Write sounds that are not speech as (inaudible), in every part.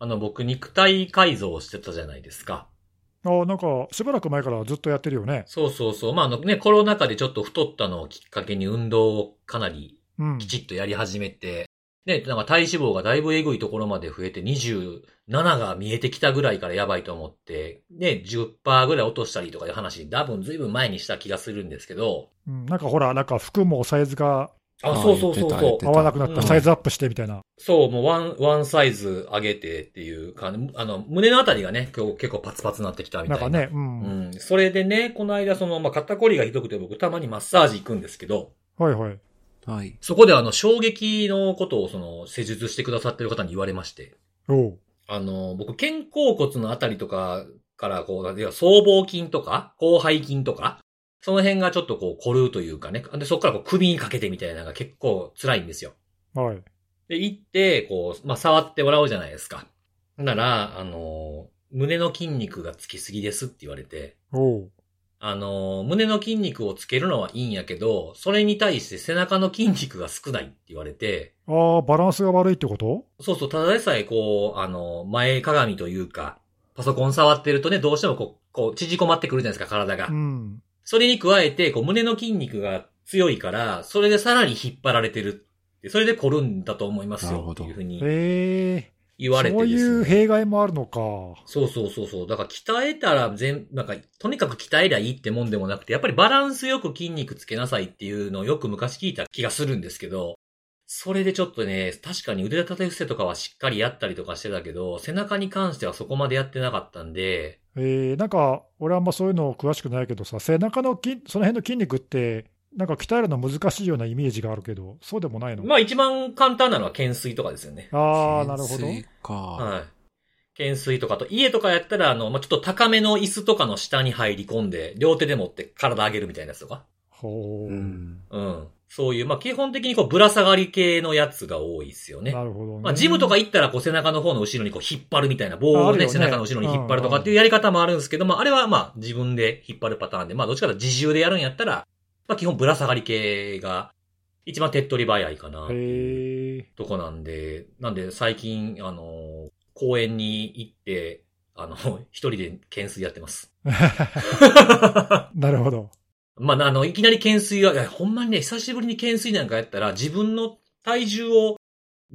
あの、僕、肉体改造をしてたじゃないですか。あなんか、しばらく前からずっとやってるよね。そうそうそう。まあ、あのね、コロナ禍でちょっと太ったのをきっかけに運動をかなりうん。きちっとやり始めて、ね、なんか体脂肪がだいぶえぐいところまで増えて27が見えてきたぐらいからやばいと思って、ね、10%ぐらい落としたりとかいう話、多分ずいぶん前にした気がするんですけど、うんなんかほら、なんか服もサイズがあ、あそうそうそうそう。合わなくなっうんた、サイズアップしてみたいな。そう、もうワン、ワンサイズ上げてっていうか、あの、胸のあたりがね、今日結構パツパツになってきたみたな。ないんかね、うん。うん。それでね、この間その、まあ、肩こりがひどくて僕たまにマッサージ行くんですけど、はいはい。はい。そこであの、衝撃のことをその、施術してくださってる方に言われまして、おう。あの、僕、肩甲骨のあたりとかから、こう、いや僧帽筋とか、広背筋とか、その辺がちょっとこう、凝るというかね、で、そこからこう、首にかけてみたいなのが結構辛いんですよ。はい。で、行って、こう、まあ、触ってもらおうじゃないですか。なら、あの、胸の筋肉がつきすぎですって言われて、おう。あの、胸の筋肉をつけるのはいいんやけど、それに対して背中の筋肉が少ないって言われて、ああ、バランスが悪いってこと？そうそう、ただでさえこう、あの、前鏡というか、パソコン触ってるとね、どうしてもこう、こう、縮こまってくるじゃないですか、体がう。ん。それに加えて、こう、胸の筋肉が強いから、それでさらに引っ張られてる。それで凝るんだと思いますよ。なるほどっていうふうにええ言われてそうですね。いう弊害もあるのか。そうそうそうそう。だから鍛えたら全、なんか、とにかく鍛えりゃいいってもんでもなくて、やっぱりバランスよく筋肉つけなさいっていうのをよく昔聞いた気がするんですけど、それでちょっとね、確かに腕立て伏せとかはしっかりやったりとかしてたけど、背中に関してはそこまでやってなかったんで、えー、なんか、俺あんまそういうの詳しくないけどさ、背中の筋、その辺の筋肉って、なんか鍛えるの難しいようなイメージがあるけど、そうでもないの？まあ一番簡単なのは懸垂とかですよね。ああ、なるほど。懸垂か。はい。懸垂とかと、家とかやったら、あの、まあ、ちょっと高めの椅子とかの下に入り込んで、両手で持って体上げるみたいなやつとか。ほう、うん。うん。そういう、まあ、基本的にこう、ぶら下がり系のやつが多いですよね。なるほど、ね。まあ、ジムとか行ったら、こう、背中の方の後ろにこう、引っ張るみたいな、棒をね、ね背中の後ろに引っ張るとかっていうやり方もあるんですけど、まあ、あれはまあ、自分で引っ張るパターンで、まあ、どっちかと自重でやるんやったら、まあ、基本ぶら下がり系が、一番手っ取り早いかな。とこなんで、なんで最近、あの、公園に行って、あの、一人で懸垂やってます。(laughs) なるほど。まあ、あの、いきなり懸垂は、いや、ほんまにね、久しぶりに懸垂なんかやったら、自分の体重を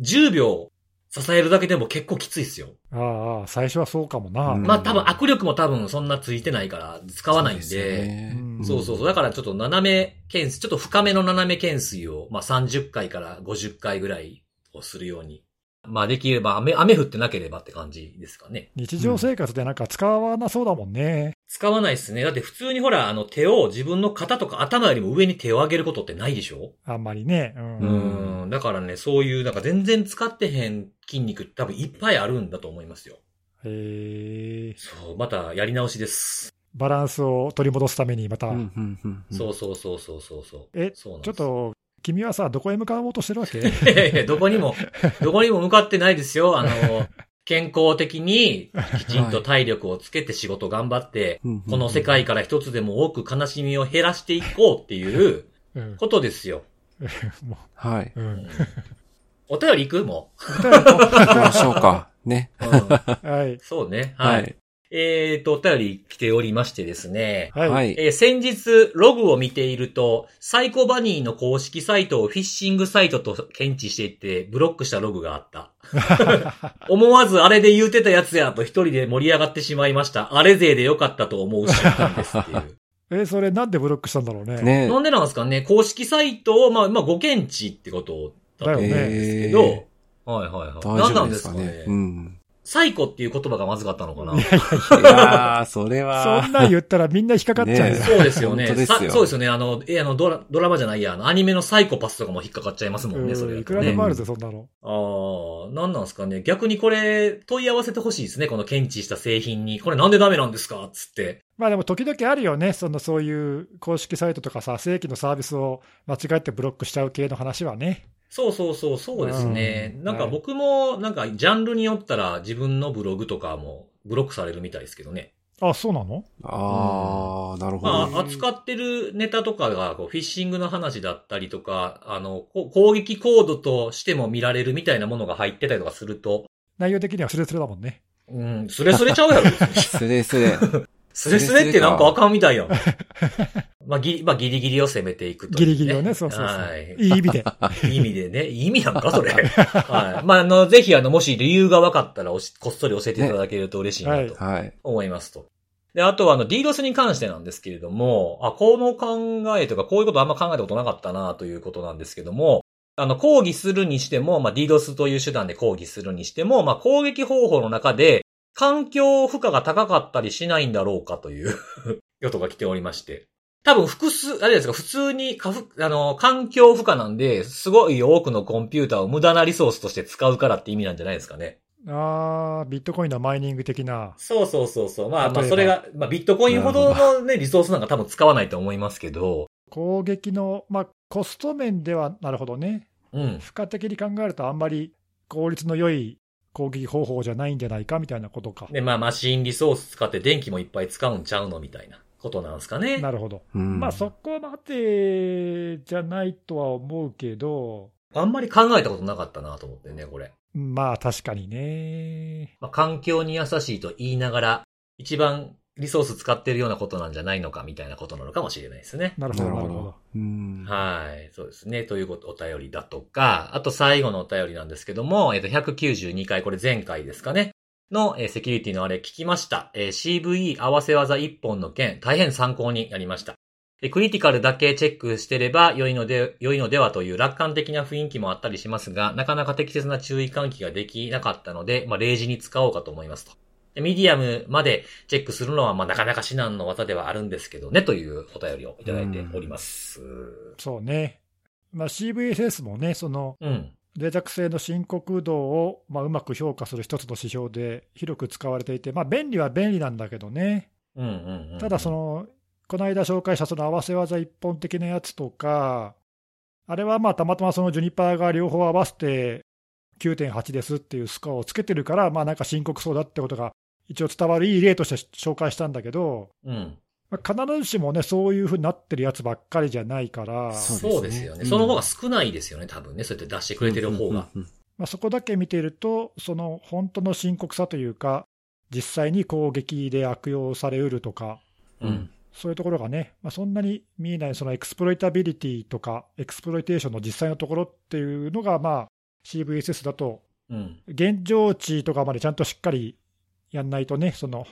10秒支えるだけでも結構きついですよ。ああ、最初はそうかもな。うんまあ、多分握力も多分そんなついてないから使わないんで、そうそうそう。だからちょっと斜め懸垂、ちょっと深めの斜め懸垂を、まあ30回から50回ぐらいをするように。まあできれば雨、雨降ってなければって感じですかね。日常生活でなんか使わなそうだもんね。使わないですね。だって普通にほら、あの手を自分の肩とか頭よりも上に手を上げることってないでしょ？あんまりね。うん。うんうん。だからね、そういう、なんか全然使ってへん筋肉って多分いっぱいあるんだと思いますよ。へえ。そう、またやり直しです。バランスを取り戻すためにまた。うんうんうんうんそうそうそうそうそうそう。えそうなんですちょっと、君はさ、どこへ向かおうとしてるわけ？(laughs) いやいやどこにも、(laughs) どこにも向かってないですよ。あの、(laughs) 健康的にきちんと体力をつけて仕事頑張って、この世界から一つでも多く悲しみを減らしていこうっていううん。ことですよ。もはい。う、うん。お便り行く？も行きましょうか。ね。う。うんはい。そうね。はい。はい。えーと、お便り来ておりましてですね。はい。はい。えー先日、ログを見ていると、サイコバニーの公式サイトをフィッシングサイトと検知していて、ブロックしたログがあった。(laughs) 思わずあれで言うてたやつやと一人で盛り上がってしまいました。あれ勢でよかったと思う瞬間ですっていう。(laughs) え、それなんでブロックしたんだろうね。ねなんでなんですかね公式サイトを、まあ、まあ、ご検知ってことだと思うんですけど、えはいはいはい。大何な丈夫ですかんですかねね。うん。サイコっていう言葉がまずかったのかないやー、それは。そんなん言ったらみんな引っかかっちゃうよ。ねそうですよね。よさそうですよね。あの、え、あの、ドラ、ドラマじゃないや、あの、アニメのサイコパスとかも引っかかっちゃいますもんね、それうんい。くらでもあるぜ、そんなの。ああ、なんなんですかね。逆にこれ、問い合わせてほしいですね。この検知した製品に。これなんでダメなんですかつって。まあでも時々あるよね、そのそういう公式サイトとかさ、正規のサービスを間違えてブロックしちゃう系の話はね。そうそうそう、そうですね。うんなんか僕も、なんか、ジャンルによったら自分のブログとかもブロックされるみたいですけどね。あ、そうなの？あー、なるほど。まあ、扱ってるネタとかが、こう、フィッシングの話だったりとか、あの、こ攻撃コードとしても見られるみたいなものが入ってたりとかすると、内容的にはスレスレだもんね。うん、スレスレちゃうやろ。(laughs) スレスレ。スレスレってなんかあかんみたいやん。(laughs) まあ、ギリ、まあ、ギリギリを攻めていくという、ギリギリをね、そうそうそう。はい。いい意味で。い (laughs) い意味でね。いい意味なんかそれ。はい。まあ、あの、ぜひ、あの、もし理由が分かったらおし、こっそり教えていただけると嬉しいなとはい。思いますと。で、あとは、あの、DDoS に関してなんですけれども、あ、この考えとか、こういうことあんま考えたことなかったなということなんですけども、あの、抗議するにしても、まあ、DDoS という手段で抗議するにしても、まあ、攻撃方法の中で、環境負荷が高かったりしないんだろうかという (laughs) 用途が来ておりまして。多分複数、あれですか、普通にかふ、あの、環境負荷なんで、すごい多くのコンピューターを無駄なリソースとして使うからって意味なんじゃないですかね。あー、ビットコインのマイニング的な。そうそうそうそう。まあまあ、それが、まあ、ビットコインほどのね、リソースなんか多分使わないと思いますけど、攻撃の、まあ、コスト面では、なるほどね。うん。付加的に考えると、あんまり効率の良い攻撃方法じゃないんじゃないかみたいなことか。で、まあ、マシンリソース使って電気もいっぱい使うんちゃうのみたいなことなんですかね。なるほど。うんまあ、そこまでじゃないとは思うけど、あんまり考えたことなかったなと思ってね、これ。まあ、確かにね。まあ、環境に優しいと言いながら、一番リソース使ってるようなことなんじゃないのかみたいなことなのかもしれないですね。なるほど、なるほど。はい。そうですね。ということ、お便りだとか、あと最後のお便りなんですけども、えっと、192回、これ前回ですかね。の、えーセキュリティのあれ聞きました。えー CVE 合わせ技一本の件、大変参考になりました。でクリティカルだけチェックしてれば良いので、良いのではという楽観的な雰囲気もあったりしますが、なかなか適切な注意喚起ができなかったので、まあ、例示に使おうかと思いますと。でミディアムまでチェックするのは、まあ、なかなか至難の技ではあるんですけどね、というお便りをいただいております。そうね。まあ、CVSS もね、そのうん。脆弱性の深刻度を、まあ、うまく評価する一つの指標で広く使われていて、まあ、便利は便利なんだけどね。うんうんうん。ただ、そ、の、この間紹介したその合わせ技一本的なやつとか、あれはまあたまたまそのジュニパーが両方合わせて9.8ですっていうスコアをつけてるから、まあなんか深刻そうだってことが一応伝わるいい例として紹介したんだけど、うん。まあ必ずしもね、そういうふうになってるやつばっかりじゃないから、そうですよね。うんその方が少ないですよね、多分ね。そうやって出してくれてる方が。うん。まあ、そこだけ見てると、その本当の深刻さというか、実際に攻撃で悪用されうるとか、うん。そういうところがね、まあ、そんなに見えない、その exploitability とか、 exploitation の実際のところっていうのが、まあ、CVSS だと、うん。現状値とかまでちゃんとしっかりやんないとね、その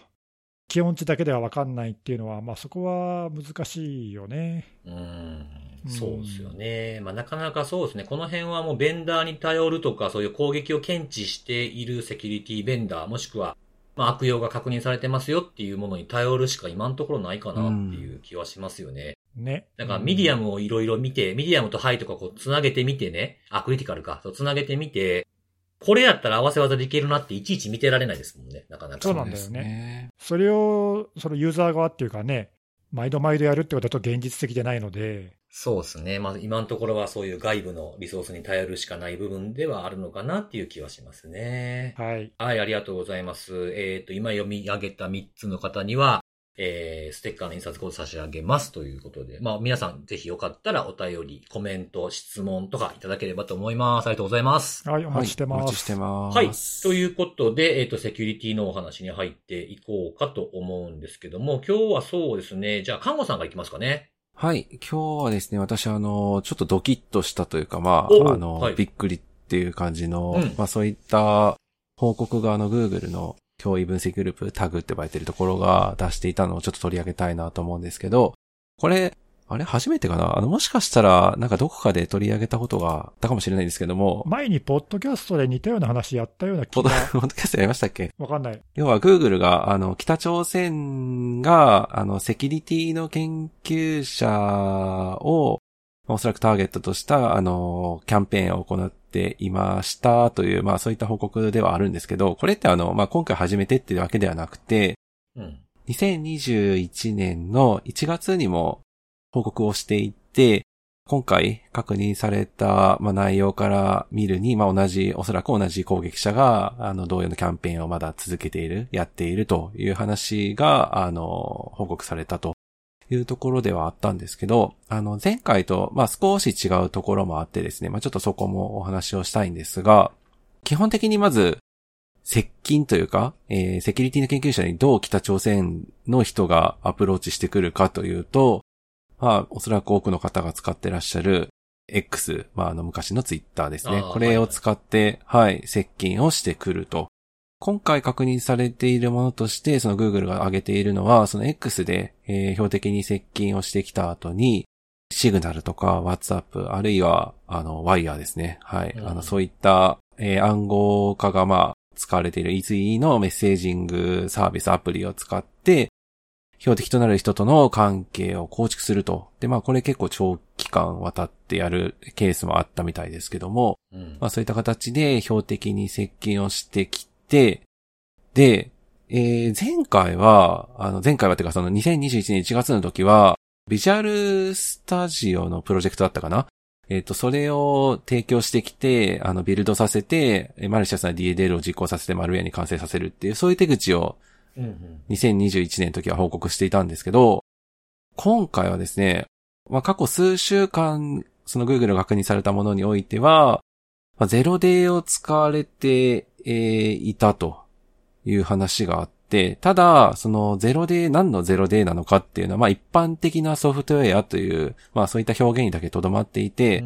基本値だけでは分かんないっていうのは、まあ、そこは難しいよね。うんうんそうですよね。まあなかなかそうですね。この辺はもうベンダーに頼るとか、そういう攻撃を検知しているセキュリティベンダー、もしくは、まあ悪用が確認されてますよっていうものに頼るしか今のところないかなっていう気はしますよね。ね。だからミディアムをいろいろ見て、ミディアムとハイとかこうつなげてみてね、あ、クリティカルか、そうつなげてみて、これやったら合わせ技でいけるなっていちいち見てられないですもんね、なかなか。そうなんだよねですね。それをそのユーザー側っていうかね、毎度毎度やるってことだと現実的じゃないので、そうですね。まあ今のところはそういう外部のリソースに頼るしかない部分ではあるのかなっていう気はしますね。はい。はい、ありがとうございます。えっ、と、今読み上げた3つの方には、えー、ステッカーの印刷コード差し上げますということで、まあ皆さんぜひよかったらお便り、コメント、質問とかいただければと思います。ありがとうございます。はい、お待ちしてます。はいお待ちしてます。はい。ということで、えっ、と、セキュリティのお話に入っていこうかと思うんですけども、今日はそうですね、じゃあ、看護さんが行きますかね。はい。今日はですね、私あの、ちょっとドキッとしたというか、まおあ、あの、はいびっくりっていう感じの、うんまあそういった報告があの、Google の脅威分析グループタグって呼ばれてるところが出していたのをちょっと取り上げたいなと思うんですけど、これ、あれ初めてかな？あの、もしかしたら、なんかどこかで取り上げたことがあったかもしれないんですけども、前にポッドキャストで似たような話やったような気が、(laughs) ポッドキャストやりましたっけ？わかんない。要は Google が、あの、北朝鮮が、あの、セキュリティの研究者を、まあおそらくターゲットとした、あの、キャンペーンを行っていましたという、まあそういった報告ではあるんですけど、これってあの、まあ今回初めてっていうわけではなくて、うん。2021年の1月にも報告をしていて、今回確認された、まあ、内容から見るに、まあ、同じ、おそらく同じ攻撃者が、あの、同様のキャンペーンをまだ続けている、やっているという話が、あの、報告されたというところではあったんですけど、あの、前回と、まあ、少し違うところもあってですね、まあ、ちょっとそこもお話をしたいんですが、基本的にまず、接近というか、えー、セキュリティの研究者にどう北朝鮮の人がアプローチしてくるかというと、まあ、おそらく多くの方が使ってらっしゃる X、まあ、あの昔のツイッターですね。これを使って、はい、はい、接近をしてくると。今回確認されているものとして、その Google が挙げているのは、その X で、えー、標的に接近をしてきた後に、シグナルとか WhatsApp、あるいは、あの、Wire ですね。はい。うん、あの、そういった、えー、暗号化が、まあ、使われている Easy のメッセージングサービスアプリを使って、標的となる人との関係を構築すると。で、まあこれ結構長期間渡ってやるケースもあったみたいですけども、うん、まあそういった形で標的に接近をしてきて、で、えー、前回は、あの、前回はっていうかその2021年1月の時は、ビジュアルスタジオのプロジェクトだったかな？えっ、ー、と、それを提供してきて、あの、ビルドさせて、マルシャスな DLL を実行させてマルウェアに完成させるっていう、そういう手口を2021年の時は報告していたんですけど、今回はですね、まあ、過去数週間、その Google が確認されたものにおいては、まあ、ゼロデーを使われて、えー、いたという話があって、ただ、そのゼロデー、何のゼロデーなのかっていうのは、まあ一般的なソフトウェアという、まあそういった表現にだけ留まっていて、っ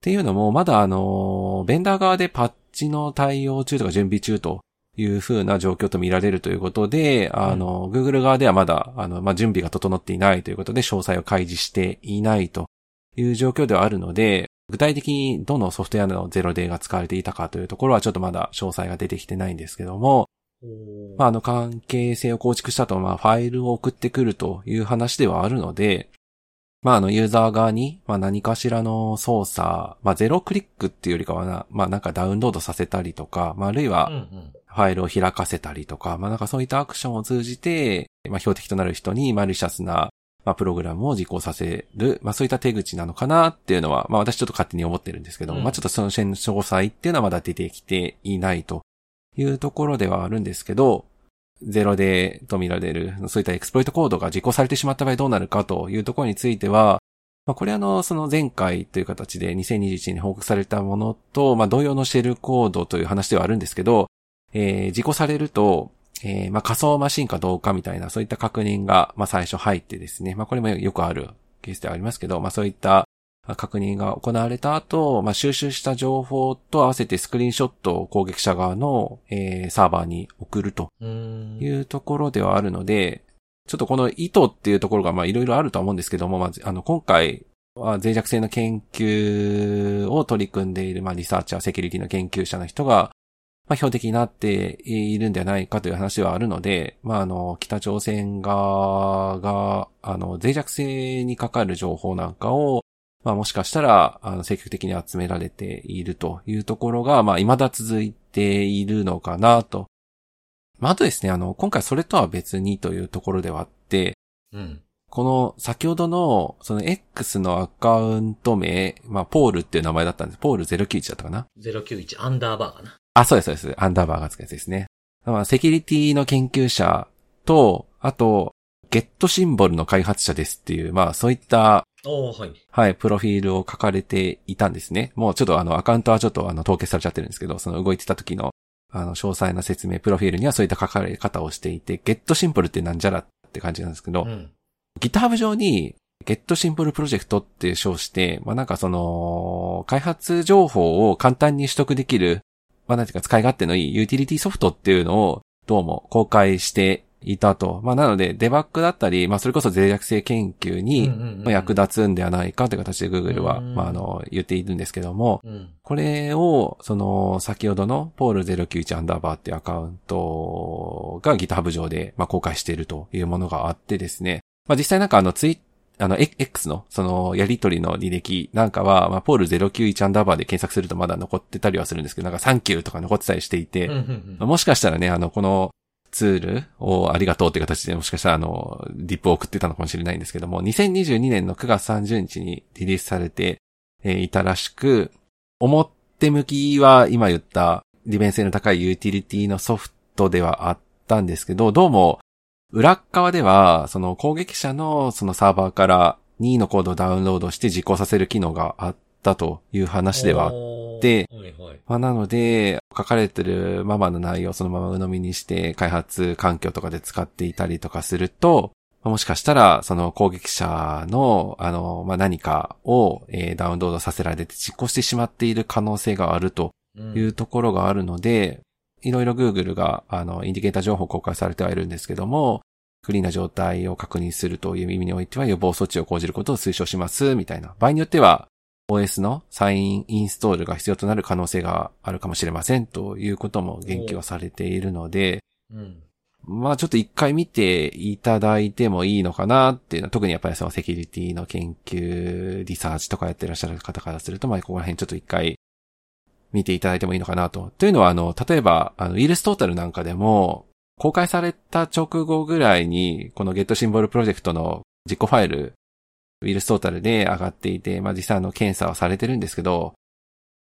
ていうのも、まだあの、ベンダー側でパッチの対応中とか準備中という風な状況と見られるということで、あの、うん、Google 側ではまだ、あの、まあ、準備が整っていないということで、詳細を開示していないという状況ではあるので、具体的にどのソフトウェアのゼロデーが使われていたかというところはちょっとまだ詳細が出てきてないんですけども、まあ、あの関係性を構築したと、まあ、ファイルを送ってくるという話ではあるので、まあ、あの、ユーザー側に、まあ、何かしらの操作、まあ、ゼロクリックっていうよりかはな、まあ、なんかダウンロードさせたりとか、まあ、あるいは、ファイルを開かせたりとか、まあなんかそういったアクションを通じて、まあ標的となる人にマリシャスな、まあプログラムを実行させる、まあそういった手口なのかなっていうのは、まあ私ちょっと勝手に思ってるんですけども、うん、まあちょっとその詳細っていうのはまだ出てきていないというところではあるんですけど、ゼロでと見られる、そういったエクスプロイトコードが実行されてしまった場合どうなるかというところについては、まあ、これあの、その前回という形で2021年に報告されたものと、まあ、同様のシェルコードという話ではあるんですけど、えー、事故されると、えー、まあ、仮想マシンかどうかみたいな、そういった確認が、まあ、最初入ってですね、まあ、これもよくあるケースではありますけど、まあ、そういった確認が行われた後、まあ、収集した情報と合わせてスクリーンショットを攻撃者側の、えー、サーバーに送るというところではあるので、ちょっとこの意図っていうところがまあいろいろあるとは思うんですけども、まず、あの、今回は脆弱性の研究を取り組んでいる、まあ、リサーチャー、セキュリティの研究者の人が、まあ、標的になっているんではないかという話はあるので、まあ、あの、北朝鮮側が、あの、脆弱性にかかる情報なんかを、まあ、もしかしたら、あの、積極的に集められているというところが、まあ、未だ続いているのかなと。まあ、あとですね、あの、今回それとは別にというところではあって、うん。この先ほどの、その X のアカウント名、まあ、ポールっていう名前だったんです。ポール091だったかな ?091 アンダーバーかな。あ、そうです、そうです。アンダーバーがつくやつですね。まあ、セキュリティの研究者と、あと、ゲットシンボルの開発者ですっていう、まあ、そういった、はい。はい、プロフィールを書かれていたんですね。もうちょっとあの、アカウントはちょっとあの、凍結されちゃってるんですけど、その動いてた時の、あの、詳細な説明、プロフィールにはそういった書かれ方をしていて、ゲットシンボルってなんじゃらって感じなんですけど、うん、GitHub 上に Get Simple Project って称して、まあ、なんかその、開発情報を簡単に取得できる、まあ、なんていうか使い勝手のいいユーティリティソフトっていうのをどうも公開していたと。まあ、なので、デバッグだったり、まあ、それこそ脆弱性研究に役立つんではないかという形で Google は、まあ、あの、言っているんですけども、これを、その、先ほどのポール091アンダーバーっていうアカウントが GitHub 上で、まあ、公開しているというものがあってですね、まあ、実際なんかあのツイあの、X の、その、やりとりの履歴なんかは、まあ、ポール091アンダーバーで検索するとまだ残ってたりはするんですけど、なんかサンキューとか残ってたりしていて、もしかしたらね、あの、このツールをありがとうっていう形で、もしかしたらあの、ディップを送ってたのかもしれないんですけども、2022年の9月30日にリリースされていたらしく、表向きは今言った利便性の高いユーティリティのソフトではあったんですけど、どうも、裏側では、その攻撃者のそのサーバーから2のコードをダウンロードして実行させる機能があったという話ではて、はいはい。まあ、なので、書かれてるままの内容をそのまま鵜呑みにして開発環境とかで使っていたりとかすると、まあもしかしたら、その攻撃者の、あの、まあ、何かを、えーダウンロードさせられて実行してしまっている可能性があるとうんいうところがあるので、いろいろ Google が、あの、インディケーター情報を公開されてはいるんですけども、クリーンな状態を確認するという意味においては予防措置を講じることを推奨します、みたいな。場合によっては、OS のサインインストールが必要となる可能性があるかもしれませんということも言及はされているので、うん。まあちょっと一回見ていただいてもいいのかなっていうのは、特にやっぱりそのセキュリティの研究、リサーチとかやってらっしゃる方からすると、まあここら辺ちょっと一回見ていただいてもいいのかなと。というのは、あの、例えば、あの、ウイルストータルなんかでも、公開された直後ぐらいに、このゲットシンボルプロジェクトの実行ファイル、ウイルストータルで上がっていて、まあ実際の検査はされてるんですけど、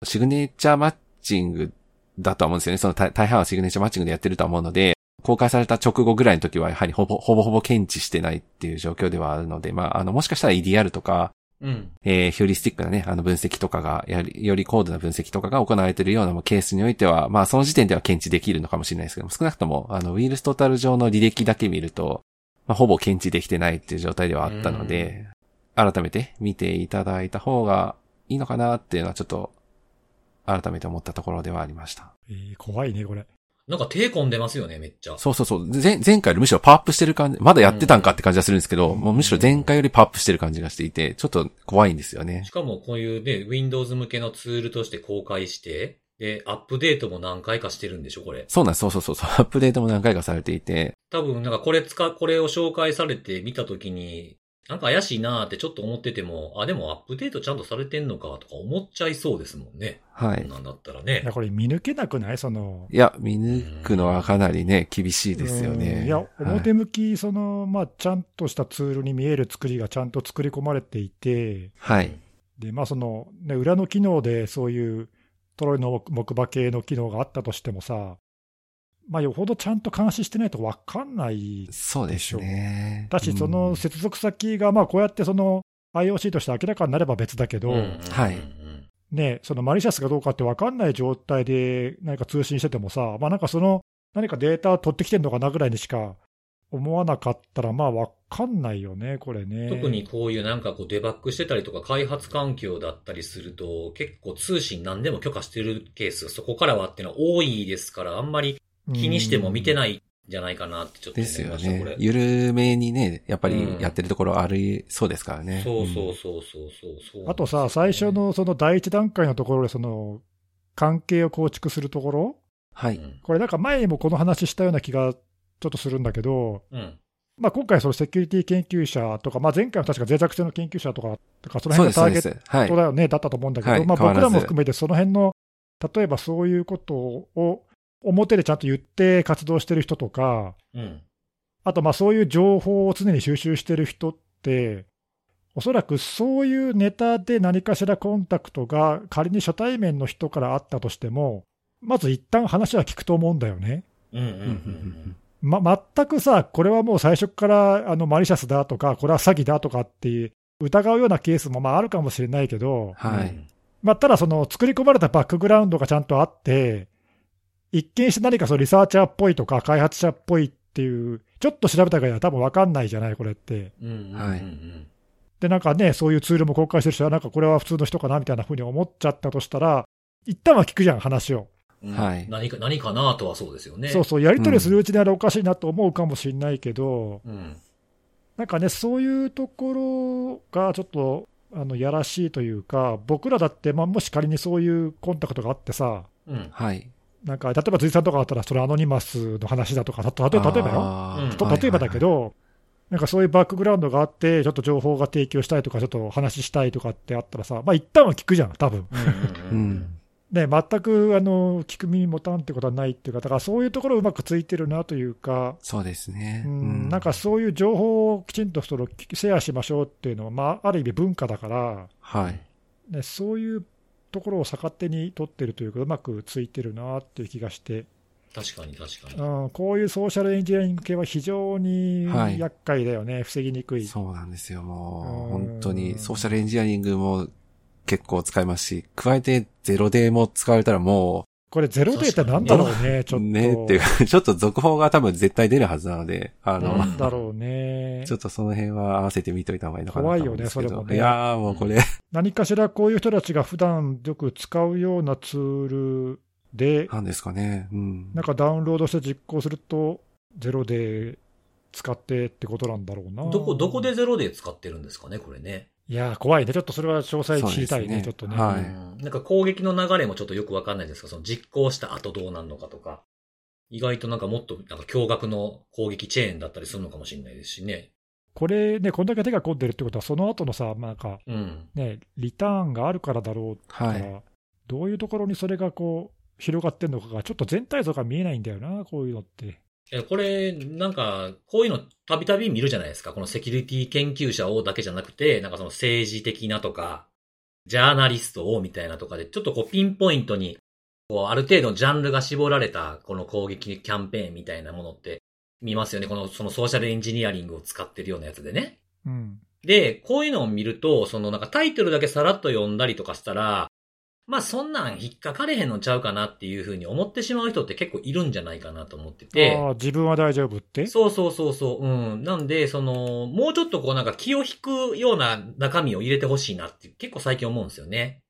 シグネチャーマッチングだとは思うんですよね。その大半はシグネチャーマッチングでやってると思うので、公開された直後ぐらいの時はやはりほぼ、ほぼほぼ検知してないっていう状況ではあるので、まあ、あの、もしかしたら EDR とか、うん。えー、ヒューリスティックなね、あの分析とかが、やはり、より高度な分析とかが行われているようなケースにおいては、まあ、その時点では検知できるのかもしれないですけども、少なくとも、あの、ウイルストータル上の履歴だけ見ると、まあ、ほぼ検知できてないっていう状態ではあったので、改めて見ていただいた方がいいのかなっていうのはちょっと、改めて思ったところではありました。えー怖いね、これ。なんか手込んでますよね、めっちゃ。そうそうそう。前前回よりむしろパワーアップしてる感じ、まだやってたんかって感じがするんですけど、もうむしろ前回よりパワーアップしてる感じがしていて、ちょっと怖いんですよねし。かもこういうね、Windows 向けのツールとして公開して、で、アップデートも何回かしてるんでしょ、これ。そうなんです。そうそうそう。アップデートも何回かされていて、多分、なんかこれ使う、これを紹介されて見たときに、なんか怪しいなーってちょっと思ってても、あ、でもアップデートちゃんとされてんのかとか思っちゃいそうですもんね。はい。なんだったらいねや、。これ見抜けなくない？その。いや、見抜くのはかなりね、厳しいですようんね。いや、はい表向き、その、まあ、ちゃんとしたツールに見える作りがちゃんと作り込まれていて、はい。で、まあ、その、ね、裏の機能でそういうトロイの木馬系の機能があったとしてもさ、まあ、よほどちゃんと監視してないと分かんないそうですね。だし、うんその接続先が、まあ、こうやってその IOC として明らかになれば別だけど、うんはいうんね、そのマリシャスかどうかって分かんない状態で何か通信しててもさ、まあ、なんかその何かデータを取ってきてるのかなぐらいにしか思わなかったら、まあ分かんないよね、これね。特にこういうなんかこうデバッグしてたりとか開発環境だったりすると、結構通信何でも許可してるケース、そこからはっていうのは多いですから、あんまり気にしても見てい。ないんじゃないかなってちょっと思いですよました、これ。。ねゆるめにね、やっぱりやってるところありそうですからね。そうそううんそうそうそうそう、あとさ、最初、のその第一段階のところで、その関係を構築するところ、はい。うん。これなんか前にもこの話したような気がちょっとするんだけど、うん。まあ、今回、そのセキュリティ研究者とか、まあ、前回は確か脆弱性の研究者とか、とかその辺がターゲット。だよね、だったと思うんだけど、はいまあ、僕らも含めて、その辺の、例えばそういうことを表でちゃんと言って活動してる人とか、うん。あとまあそういう情報を常に収集してる人って、おそらくそういうネタで何かしらコンタクトが仮に初対面の人からあったとしても、まず一旦話は聞くと思うんだよね。うんうんうんま、全くさ、これはもう最初からあのマリシャスだとか、これは詐欺だとかっていう疑うようなケースもまああるかもしれないけど、うん。はい。まあ、ただその作り込まれたバックグラウンドがちゃんとあって、一見して何かそのリサーチャーっぽいとか開発者っぽいっていう、ちょっと調べたから多分分かんないじゃない、これって。うんうんうんうん。はいで、なんかね、そういうツールも公開してる人は、なんかこれは普通の人かなみたいなふうに思っちゃったとしたら、一旦は聞くじゃん、話を。うんはい何か、何かなとはそうですよね。そうそう、やり取りするうちにあれおかしいなと思うかもしれないけど、うん。なんかね、そういうところがちょっと、あの、やらしいというか、僕らだって、まあ、もし仮にそういうコンタクトがあってさ、うん。はい。なんか、例えば辻さんとかだったら、それアノニマスの話だとか、たと例えば例えばよ、例えばだけど、なんかそういうバックグラウンドがあって、ちょっと情報が提供したいとか、ちょっと話したいとかってあったらさ、まあ一旦は聞くじゃん、多分うん。ね、全くあの聞く耳持たんってことはないっていうか、だからそういうところうまくついてるなというか、そうですね。うん、なんかそういう情報をきちんとそのシェアしましょうっていうのは、まあ、ある意味文化だから、はい。ね、そういうところを逆手に取ってるというか、うまくついてるなっていう気がして、確かに確かに。うん、こういうソーシャルエンジニアリング系は非常にはい厄介だよね、防ぎにくい。そうなんですよ。もう、うん本当に、ソーシャルエンジニアリングも、結構使いますし、加えてゼロデーも使われたらもこれゼロデーってなんだろうね、(laughs) ちょう、っと。ねっていうか、(laughs) ちょっと続報が多分絶対出るはずなので、あの、なんだろうね (laughs) ちょ。っとその辺は合わせて見といた方がいいのかな。怖いよねそれもねいやーもうこれ、何かしらこういう人たちが普段よく使うようなツールで、なんですかね。うん。なんかダウンロードして実行すると、ゼロで使ってってことなんだろうな。どこ、どこでゼロで使ってるんですかね、これね。いやー、怖いね。ちょっとそれは詳細知りたいね、ねちょっとね。はいうんなんか攻撃の流れもちょっとよくわかんないですが、その実行した後どうなるのかとか、意外となんかもっとなんか驚愕の攻撃チェーンだったりするのかもしれないですしね。これね、こんだけ手が込んでるってことは、その後のさ、なんかうん。ね、リターンがあるからだろうから、はい。どういうところにそれがこう、広がってんのかが、ちょっと全体像が見えないんだよな、こういうのって。えこれ、なんか、こういうのたびたび見るじゃないですか。このセキュリティ研究者をだけじゃなくて、なんかその政治的なとか、ジャーナリストをみたいなとかで、ちょっとこうピンポイントに、こうある程度ジャンルが絞られたこの攻撃キャンペーンみたいなものって見ますよね。このそのソーシャルエンジニアリングを使ってるようなやつでね。うん。で、こういうのを見ると、そのなんかタイトルだけさらっと読んだりとかしたら、まあそんなん引っかかれへんのちゃうかなっていうふうに思ってしまう人って結構いるんじゃないかなと思ってて。ああ、自分は大丈夫って？そうそうそうそう。うん。なんで、その、もうちょっとこうなんか気を引くような中身を入れてほしいなって結構最近思うんですよね。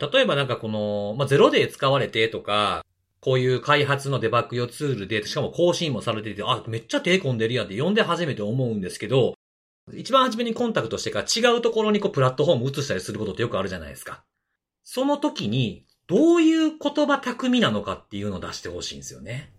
例えばなんかこの、まあ、ゼロで使われてとか、こういう開発のデバッグ用ツールで、しかも更新もされてて、あ、めっちゃ手込んでるやんって読んで初めて思うんですけど、一番初めにコンタクトしてから違うところにこうプラットフォーム移したりすることってよくあるじゃないですか。その時に、どういう言葉巧みなのかっていうのを出してほしいんですよね。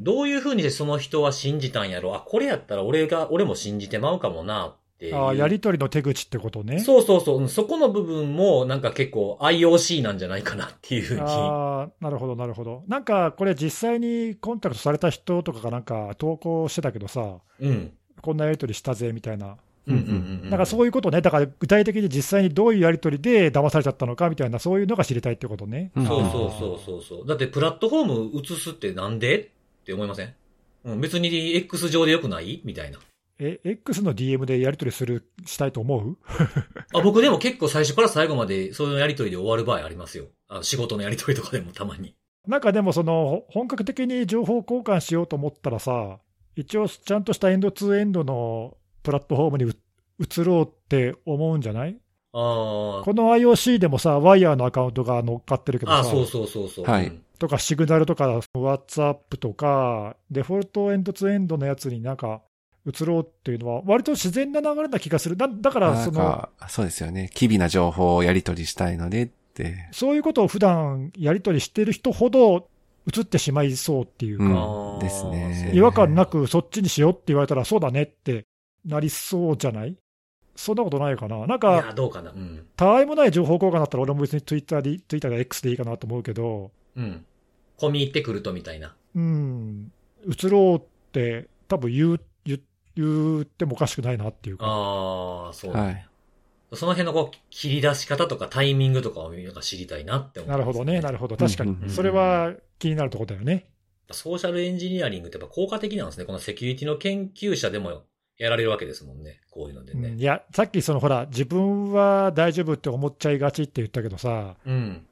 どういう風にしてその人は信じたんやろあ、これやったら俺が、俺も信じてまうかもなっていう。ああ、やりとりの手口ってことね。そうそうそううん。そこの部分もなんか結構 IOC なんじゃないかなっていう風に。ああ、なるほど、なるほど。なんか、これ実際にコンタクトされた人とかがなんか投稿してたけどさ、うん。こんなやりとりしたぜ、みたいな。うんうんうんうん。なんかそういうことね。だから具体的に実際にどういうやりとりで騙されちゃったのかみたいな、そういうのが知りたいってことね。うんそうそうそうそうそう。だってプラットフォーム移すってなんでって思いません？うん、別に X 上でよくない？みたいな。え、X の DM でやりとりする、したいと思う？(laughs) あ、僕でも結構最初から最後までそういうやりとりで終わる場合ありますよ。あの仕事のやりとりとかでもたまに。なんかでも、その、本格的に情報交換しようと思ったらさ、一応ちゃんとしたエンドツーエンドのプラットフォームにう移ろうって思うんじゃない？あこの IOC でもさ、ワイヤーのアカウントが乗っかってるけどあ、さ、あそうそうそうそう。はいうんとか、シグナルとか、WhatsApp とか、デフォルトエンドツーエンドのやつになんか移ろうっていうのは、割と自然な流れな気がする。だだから、その、か、そうですよね。機微な情報をやり取りしたいのでって。そういうことを普段やり取りしてる人ほど移ってしまいそうっていうか、うんですね違和感なくそっちにしようって言われたら、そうだねってなりそうじゃない？そんなことないかな？なんいや、か、どうかな。うん。たわいもない情報交換だったら、俺も別にツイッターで、ツイッターで X でいいかなと思うけど、うん。込み入ってくるとみたいな。うん、移ろうって、多分言う言言ってもおかしくないなっていうか、ああ、そう、はい。その辺のこう、切り出し方とかタイミングとかをなんか知りたいなって思う、なるほどね、なるほど、確かに、それは気になるところだよね。ソーシャルエンジニアリングってやっぱ効果的なんですね。このセキュリティの研究者でもやられるわけですもんね。こういうのでね。うんいや、さっきそのほら、自分は大丈夫って思っちゃいがちって言ったけどさ、うん。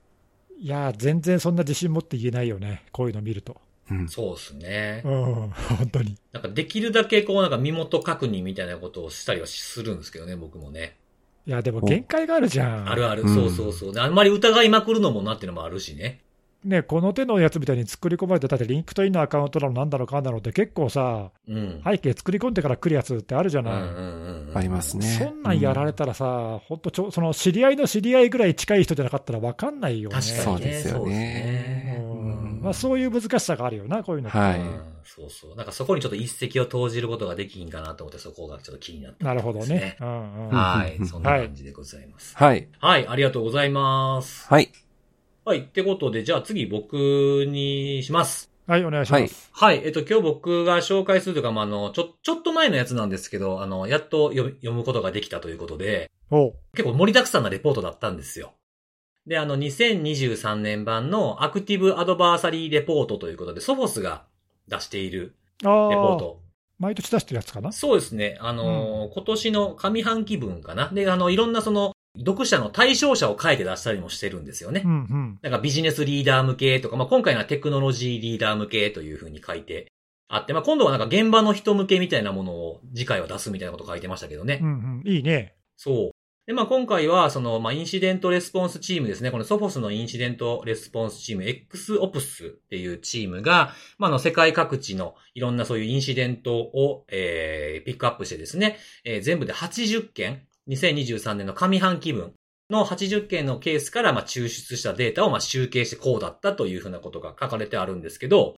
いや、全然そんな自信持って言えないよね、こういうの見ると。うん。そうですねう。ん、本当に。なんかできるだけこうなんか身元確認みたいなことをしたりはするんですけどね、僕もね。いや、でも限界があるじゃん。あるある、うんそうそうそう。であんまり疑いまくるのもなっていうのもあるしね。ね、この手のやつみたいに作り込まれて、だって LinkedIn のアカウントなのなんだろうかんだろうって結構さ、うん。背景作り込んでから来るやつってあるじゃない。ありますね。そんなんやられたらさ、本当ちょ、その知り合いの知り合いぐらい近い人じゃなかったら分かんないよね。確かにね。そうですよねまあ、そういう難しさがあるよな、こういうのって。はいうんそうそう。なんかそこにちょっと一石を投じることができんかなと思って、そこがちょっと気になった、なるほどね。。うんうんはい。うんそんな感じでございます。はい。はい、ありがとうございます。はい。はい。ってことで、じゃあ次僕にします。はい、お願いします。はい。えっと、今日僕が紹介するというか、まあ、あの、ちょ、ちょっと前のやつなんですけど、あの、やっと読むことができたということで、結構盛りだくさんなレポートだったんですよ。で、あの、2023年版のアクティブアドバーサリーレポートということで、ソフォスが出しているレポート。毎年出してるやつかな？そうですね。あのー今年の上半期分かな？で、あの、いろんなその、読者の対象者を変えて出したりもしてるんですよね。うんうん。なんかビジネスリーダー向けとか、まあ、今回のはテクノロジーリーダー向けというふうに書いてあって、まあ、今度はなんか現場の人向けみたいなものを次回は出すみたいなこと書いてましたけどね。うんうん。いいね。そう。で、まあ、今回は、その、まあ、インシデントレスポンスチームですね。このソフォスのインシデントレスポンスチーム、 X-Ops っていうチームが、まあ、あの、世界各地のいろんなそういうインシデントを、えー、ピックアップしてですね、えー全部で80件、2023年の上半期分の80件のケースから、まあ、抽出したデータを、まあ、集計してこうだったというふうなことが書かれてあるんですけど、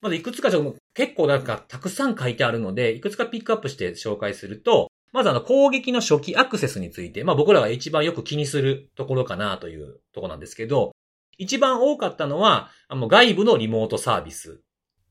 まずいくつかちょ結構なんかたくさん書いてあるので、いくつかピックアップして紹介すると、まずあの攻撃の初期アクセスについて、まあ僕らが一番よく気にするところかなというところなんですけど、一番多かったのは、あの外部のリモートサービス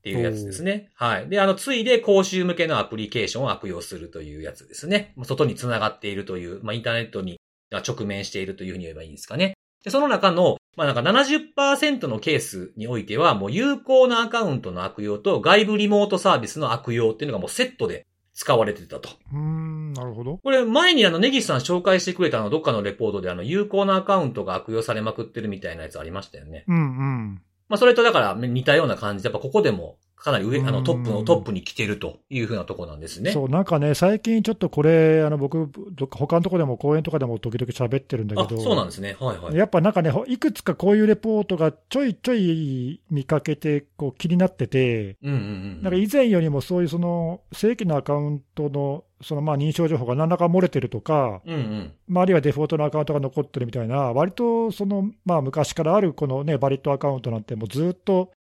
っていうやつですね。はい。で、あの、ついで公衆向けのアプリケーションを悪用するというやつですね。外に繋がっているという、まあインターネットに直面しているというふうに言えばいいですかね。で、その中の、まあなんか70%のケースにおいては、もう有効なアカウントの悪用と外部リモートサービスの悪用っていうのがもうセットで使われてたと。うーん、なるほど。これ前にあのネギスさん紹介してくれたあのどっかのレポートであの有効なアカウントが悪用されまくってるみたいなやつありましたよね。うんうん。まあそれとだから似たような感じで、やっぱここでもかなり上、あのうんトップのトップに来てるというふうなとこなんですね。そう、なんかね、最近ちょっとこれ、あの僕、どっか他のとこでも講演とかでも時々喋ってるんだあけ、ど、そうなんですね。はいはい。やっぱなんかね、ほいくつかこういうレポートがちょいちょい見かけて、こう気になってて、うんうんうん。なんか以前よりもそういうその正規のアカウントのそのまあ認証情報が何らか漏れてるとか、うんうん。まあ、あるいはデフォルトのアカウントが残ってるみたいな、割とそのまあ昔からあるこのね、バリットアカウントなんて、もうずっと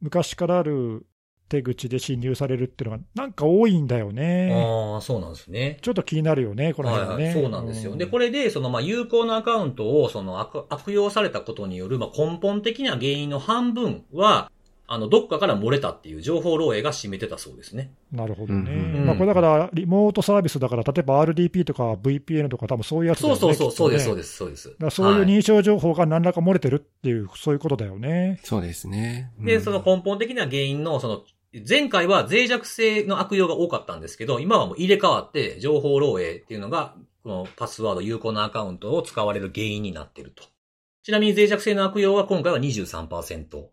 昔からある手口で侵入されるっていうのが、なんか多いんだよね。ああ、そうなんですね。ちょっと気になるよね、この辺はね。はいはい、そうなんですよ。で、これ、れで、その、まあ、有効なアカウントを、その悪、悪用されたことによる、まあ、根本的な原因の半分は、あの、どっかから漏れたっていう情報漏洩が占めてたそうですね。なるほどね。うんうんまあ、これだから、リモートサービスだから、例えば RDP とか VPN とか、多分そういうやつだよね。そうそうそう、そうです、そうでです、そうです。だからそういうはい認証情報が何らか漏れてるっていう、そういうことだよね。そうですね。で、うんその根本的な原因の、その、前回は脆弱性の悪用が多かったんですけど、今はもう入れ替わって、情報漏洩っていうのが、このパスワード有効なアカウントを使われる原因になっていると。ちなみに脆弱性の悪用は今回は23%。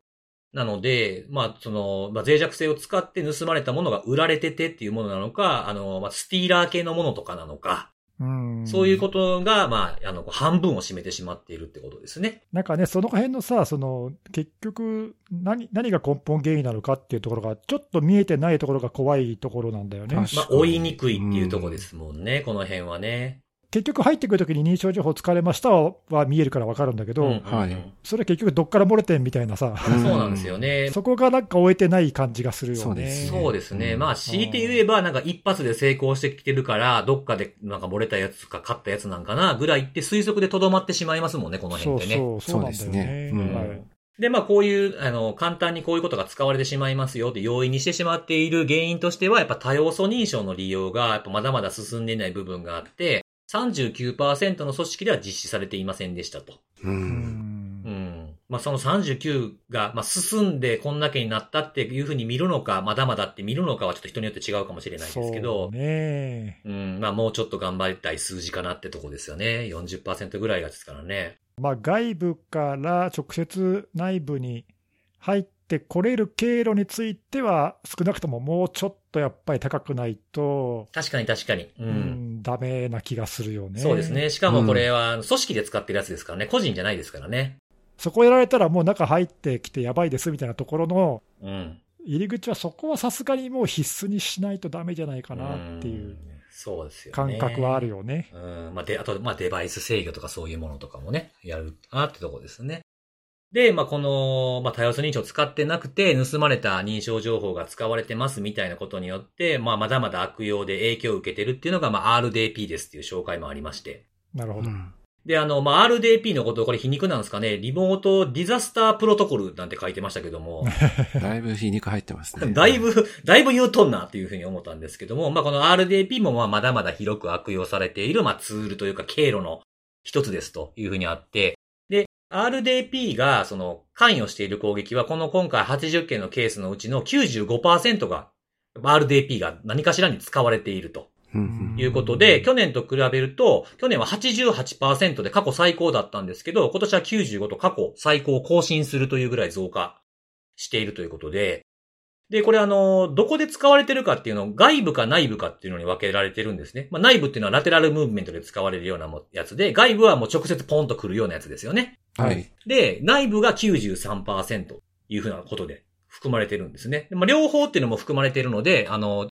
なので、まあ、その、まあ、脆弱性を使って盗まれたものが売られててっていうものなのか、あの、まあ、スティーラー系のものとかなのか、うん。そういうことが、まあ、あの、半分を占めてしまっているってことですね。なんかね、その辺のさ、その結局何、何が根本原因なのかっていうところが、ちょっと見えてないところが怖いところなんだよね。確まあ、追いにくいっていうところですもんね、この辺はね。結局、入ってくるときに認証情報使われましたはは見えるから分かるんだけど、うんはいそれ結局、どっから漏れてんみたいなさ、うんそうなんですよね。そこがなんか終えてない感じがするよね。そうですねそうですね。うんまあ、強いて言えば、なんか一発で成功してきてるから、どっかでなんか漏れたやつか勝ったやつなんかな、ぐらいって推測で留まってしまいますもんね、このそう辺ってね。そう、そうなんだよそうですね。ねうんはいで、まあ、こういう、あの、簡単にこういうことが使われてしまいますよって容易にしてしまっている原因としては、やっぱ多要素認証の利用が、やっぱまだまだ進んでいない部分があって、39%の組織では実施されていませんでしたと。う。うんうんん。まあ、その39が、まあ、進んでこんだけになったっていうふうに見るのか、まだまだって見るのかはちょっと人によって違うかもしれないですけどそう、ね。うん、まあ、もうちょっと頑張りたい数字かなってとこですよね。40%ぐらいがですからね。まあ、外部から直接内部に入ってこれる経路については、少なくとももうちょっとやっぱり高くないと、確かに確かに。う。うんん、ダメな気がするよね。そうです。ね。しかもこれは、組織で使ってるやつですからね。個人じゃないですからね。そこやられたらもう中入ってきてやばいですみたいなところのうん。入り口はそこはさすがにもう必須にしないとダメじゃないかなっていうん。そうですよね。感覚はあるよね。うん。まあ、で、あと、まあ、デバイス制御とかそういうものとかもね、やるなってとこですね。で、まあ、この、まあ、多様素認証を使ってなくて、盗まれた認証情報が使われてますみたいなことによって、まあ、まだまだ悪用で影響を受けてるっていうのが、まあ、RDP ですっていう紹介もありまして。なるほど。うんで、あの、まあ、RDP のことをこれ皮肉なんですかね、リモートディザスタープロトコルなんて書いてましたけども、(laughs) だいぶ皮肉入ってますね。(laughs) だいぶ、だいぶ言うとんなっていうふうに思ったんですけども、まあ、この RDP もまあまだまだ広く悪用されている、まあ、ツールというか経路の一つですというふうにあって、で、RDP がその関与している攻撃は、この今回80件のケースのうちの95%が RDP が何かしらに使われていると。うんいうことで、去年と比べると、去年は88%で過去最高だったんですけど、今年は95と過去最高を更新するというぐらい増加しているということで、で、これあの、どこで使われてるかっていうのを外部か内部かっていうのに分けられてるんですね。まあ内部っていうのはラテラルムーブメントで使われるようなもやつで、外部はもう直接ポンと来るようなやつですよね。はい。で、内部が93%というふうなことで含まれてるんですね。でまあ、両方っていうのも含まれているので、あの、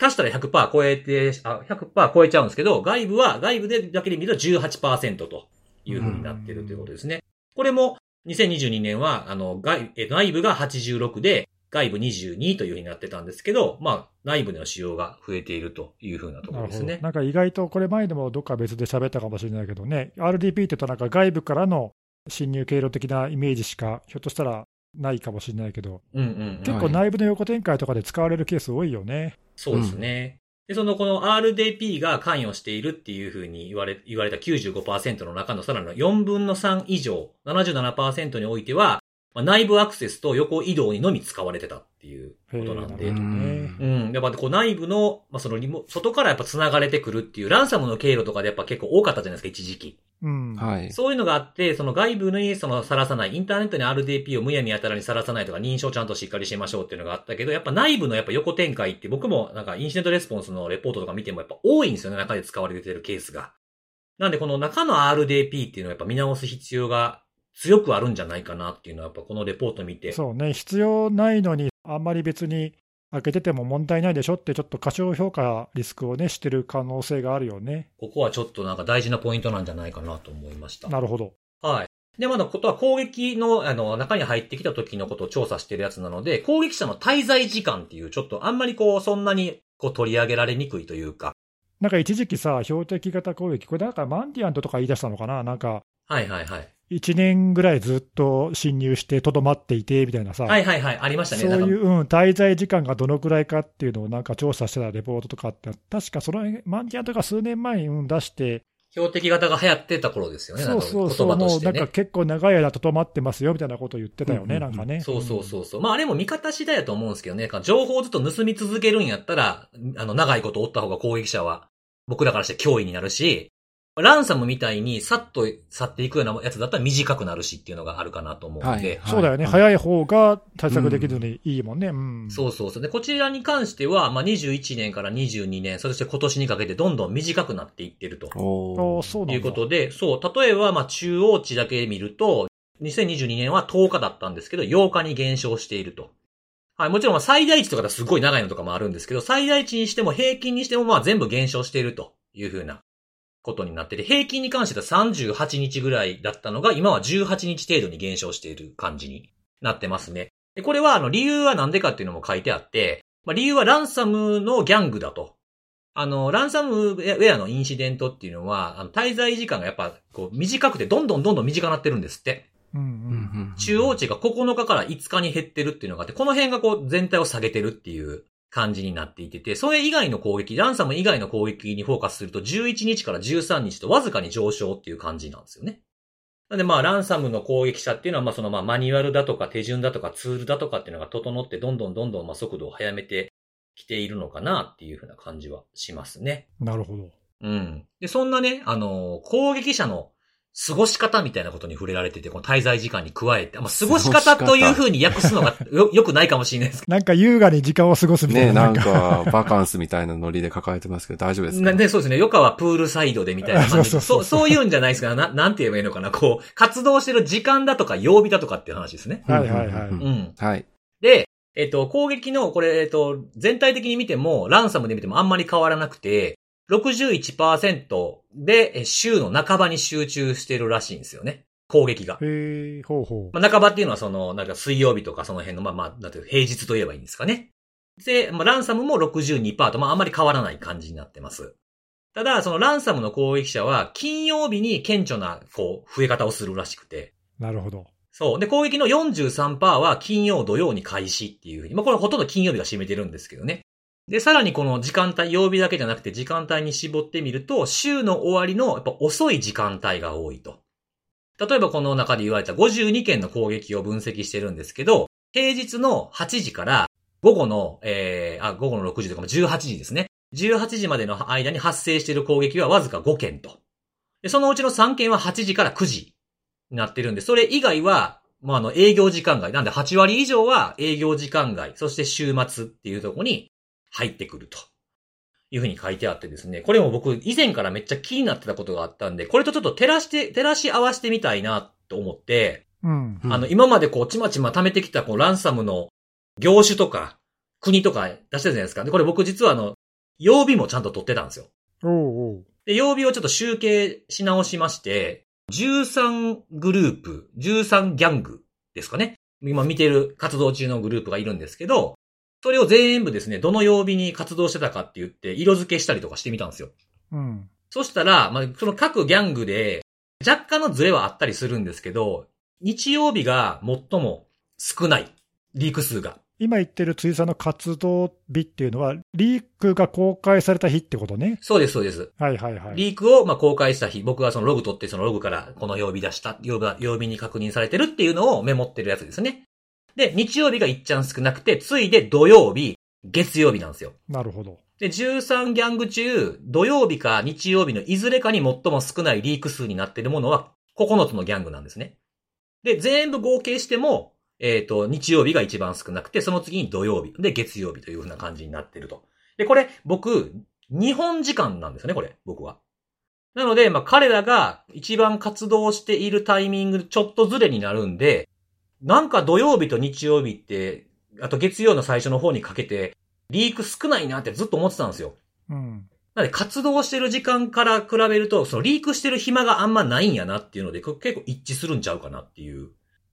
足したら100%超えて、あ、100%超えちゃうんですけど、外部は、外部でだけで見ると18%というふうになってるということですね。これも、2022年は、あの、外、え内部が86で、外部22というふうになってたんですけど、まあ、内部での使用が増えているというふうなところですね。なんか意外とこれ前でもどっか別で喋ったかもしれないけどね、RDP って言うとなんか外部からの侵入経路的なイメージしか、ひょっとしたらないかもしれないけど、うんうんうん。結構内部の横展開とかで使われるケース多いよね。そうですね。で、そのこの RDP が関与しているっていうふうに言われ、言われた95%の中のさらに4分の3以上、77%においては、まあ、内部アクセスと横移動にのみ使われてたっていうことなんで。うん。やっぱこう内部の、まあ、そのリモ、外からやっぱ繋がれてくるっていう、ランサムの経路とかでやっぱ結構多かったじゃないですか、一時期。うん。はい。そういうのがあって、その外部にそのさらさない、インターネットに RDP をむやみやたらにさらさないとか、認証ちゃんとしっかりしましょうっていうのがあったけど、やっぱ内部のやっぱ横展開って僕もなんかインシデントレスポンスのレポートとか見てもやっぱ多いんですよね、中で使われてるケースが。なんでこの中の RDP っていうのはやっぱ見直す必要が強くあるんじゃないかなっていうのはやっぱこのレポート見て。そうね、必要ないのに、あんまり別に開けてても問題ないでしょって、ちょっと過小評価リスクをね、してる可能性があるよね。ここはちょっとなんか大事なポイントなんじゃないかなと思いました。なるほど。はい。で、まだことは攻撃の、あの、中に入ってきた時のことを調査してるやつなので、攻撃者の滞在時間っていう、ちょっとあんまりこう、そんなにこう取り上げられにくいというか。なんか一時期さ、標的型攻撃、これなんかマンディアントとか言い出したのかな、なんかはいはいはい。1年ぐらいずっと侵入して、とどまっていてみたいなさ、はいはいはい。ありましたね。そういう、うん、滞在時間がどのくらいかっていうのをなんか調査してたレポートとかあって、確かそのマンディアントが数年前に、うん、出して、標的型が流行ってた頃ですよね。そうそうそう、なんか言葉ともうしてね。なんか結構長い間とどまってますよみたいなことを言ってたよね、うんうんうんなんかね。そうそうそうそう。まああれも見方次第だと思うんですけどね。情報をずっと盗み続けるんやったら、あの、長いことおった方が攻撃者は、僕らからして脅威になるし、ランサムみたいにさっと去っていくようなやつだったら短くなるしっていうのがあるかなと思うんで。はいそうだよね、はい早い方が対策できるのにいいもんね。うん。そうそうそう。で、こちらに関しては、まあ、21年から22年、そして今年にかけてどんどん短くなっていってるとおそういうことで、そう、例えば、まあ、中央値だけ見ると、2022年は10日だったんですけど、8日に減少していると。はい、もちろんまあ最大値とかだとすごい長いのとかもあるんですけど、最大値にしても平均にしてもまあ全部減少しているというふうなことになってて、平均に関しては38日ぐらいだったのが、今は18日程度に減少している感じになってますね。で、これはあの理由はなんでかっていうのも書いてあって、まあ理由はランサムのギャングだと。あの、ランサムウェアのインシデントっていうのは、あの滞在時間がやっぱこう短くてどんどんどんどん短くなってるんですって。うんううんん中央値が9日から5日に減ってるっていうのがあって、この辺がこう全体を下げてるっていう感じになっていてて、それ以外の攻撃、ランサム以外の攻撃にフォーカスすると11日から13日とわずかに上昇っていう感じなんですよね。なんでまあランサムの攻撃者っていうのはまあそのまあマニュアルだとか手順だとかツールだとかっていうのが整ってどんどんどんどんまあ速度を速めてきているのかなっていうふうな感じはしますね。なるほど。うん。で、そんなね、あのー攻撃者の過ごし方みたいなことに触れられてて、この滞在時間に加えて、まあ、過ごし方という風に訳すのが (laughs) よ、よくないかもしれないですけなんか優雅に時間を過ごすみたいな。ねなんか、バカンスみたいなノリで抱えてますけど、大丈夫ですど。か？なで、そうですね。よかはプールサイドでみたいな感じで。(laughs) そうそうそうそう、そういうんじゃないですか。な、なんて言えばいいのかな。こう、活動してる時間だとか曜日だとかっていう話ですね。はいはいはいうんうん。はい。で、えっと、攻撃の、これ、えっと、全体的に見ても、ランサムで見てもあんまり変わらなくて、61%で、え週の半ばに集中してるらしいんですよね。攻撃が。へえ、ほうほう。まあ、半ばっていうのはその、なんか水曜日とかその辺の、まあまあ、なんていうか平日と言えばいいんですかね。で、まあ、ランサムも62%と、まああんまり変わらない感じになってます。ただ、そのランサムの攻撃者は、金曜日に顕著な、こう、増え方をするらしくて。なるほど。そう。で、攻撃の43%は金曜、土曜に開始っていうふうに。まあ、これほとんど金曜日が占めてるんですけどね。で、さらにこの時間帯、曜日だけじゃなくて時間帯に絞ってみると、週の終わりのやっぱ遅い時間帯が多いと。例えばこの中で言われた52件の攻撃を分析してるんですけど、平日の8時から午後の、えー、あ、午後の6時とかも18時ですね。18時までの間に発生している攻撃はわずか5件と。で、そのうちの3件は8時から9時になってるんで、それ以外は、まあ、あの、営業時間外。なんで8割以上は営業時間外、そして週末っていうところに入ってくると。いうふうに書いてあってですね。これも僕以前からめっちゃ気になってたことがあったんで、これとちょっと照らして、照らし合わせてみたいなと思って、うん。うんあの、今までこう、ちまちま貯めてきたこう、ランサムの業種とか、国とか出してたじゃないですか。で、これ僕実はあの、曜日もちゃんと取ってたんですよ。おうおう。で、曜日をちょっと集計し直しまして、13グループ、13ギャングですかね。今見てる活動中のグループがいるんですけど、それを全部ですね、どの曜日に活動してたかって言って、色付けしたりとかしてみたんですよ。うん。そしたら、まあ、その各ギャングで、若干のズレはあったりするんですけど、日曜日が最も少ない。リーク数が。今言ってる辻さんの活動日っていうのは、リークが公開された日ってことね。そうです、そうです。はいはいはい。リークをまあ公開した日、僕がそのログ取ってそのログからこの曜日出した、曜日曜日に確認されてるっていうのをメモってるやつですね。で、日曜日がいっちゃん少なくて、ついで土曜日、月曜日なんですよ。なるほど。で、13ギャング中、土曜日か日曜日のいずれかに最も少ないリーク数になっているものは9つのギャングなんですね。で、全部合計しても、えっ、と、日曜日が一番少なくて、その次に土曜日、で、月曜日という風な感じになってると。で、これ、僕、日本時間なんですよね、これ、僕は。なので、まあ、彼らが一番活動しているタイミング、ちょっとずれになるんで、なんか土曜日と日曜日って、あと月曜の最初の方にかけて、リーク少ないなってずっと思ってたんですよ。うん。なので、活動してる時間から比べると、そのリークしてる暇があんまないんやなっていうので、こ結構一致するんちゃうかなっていう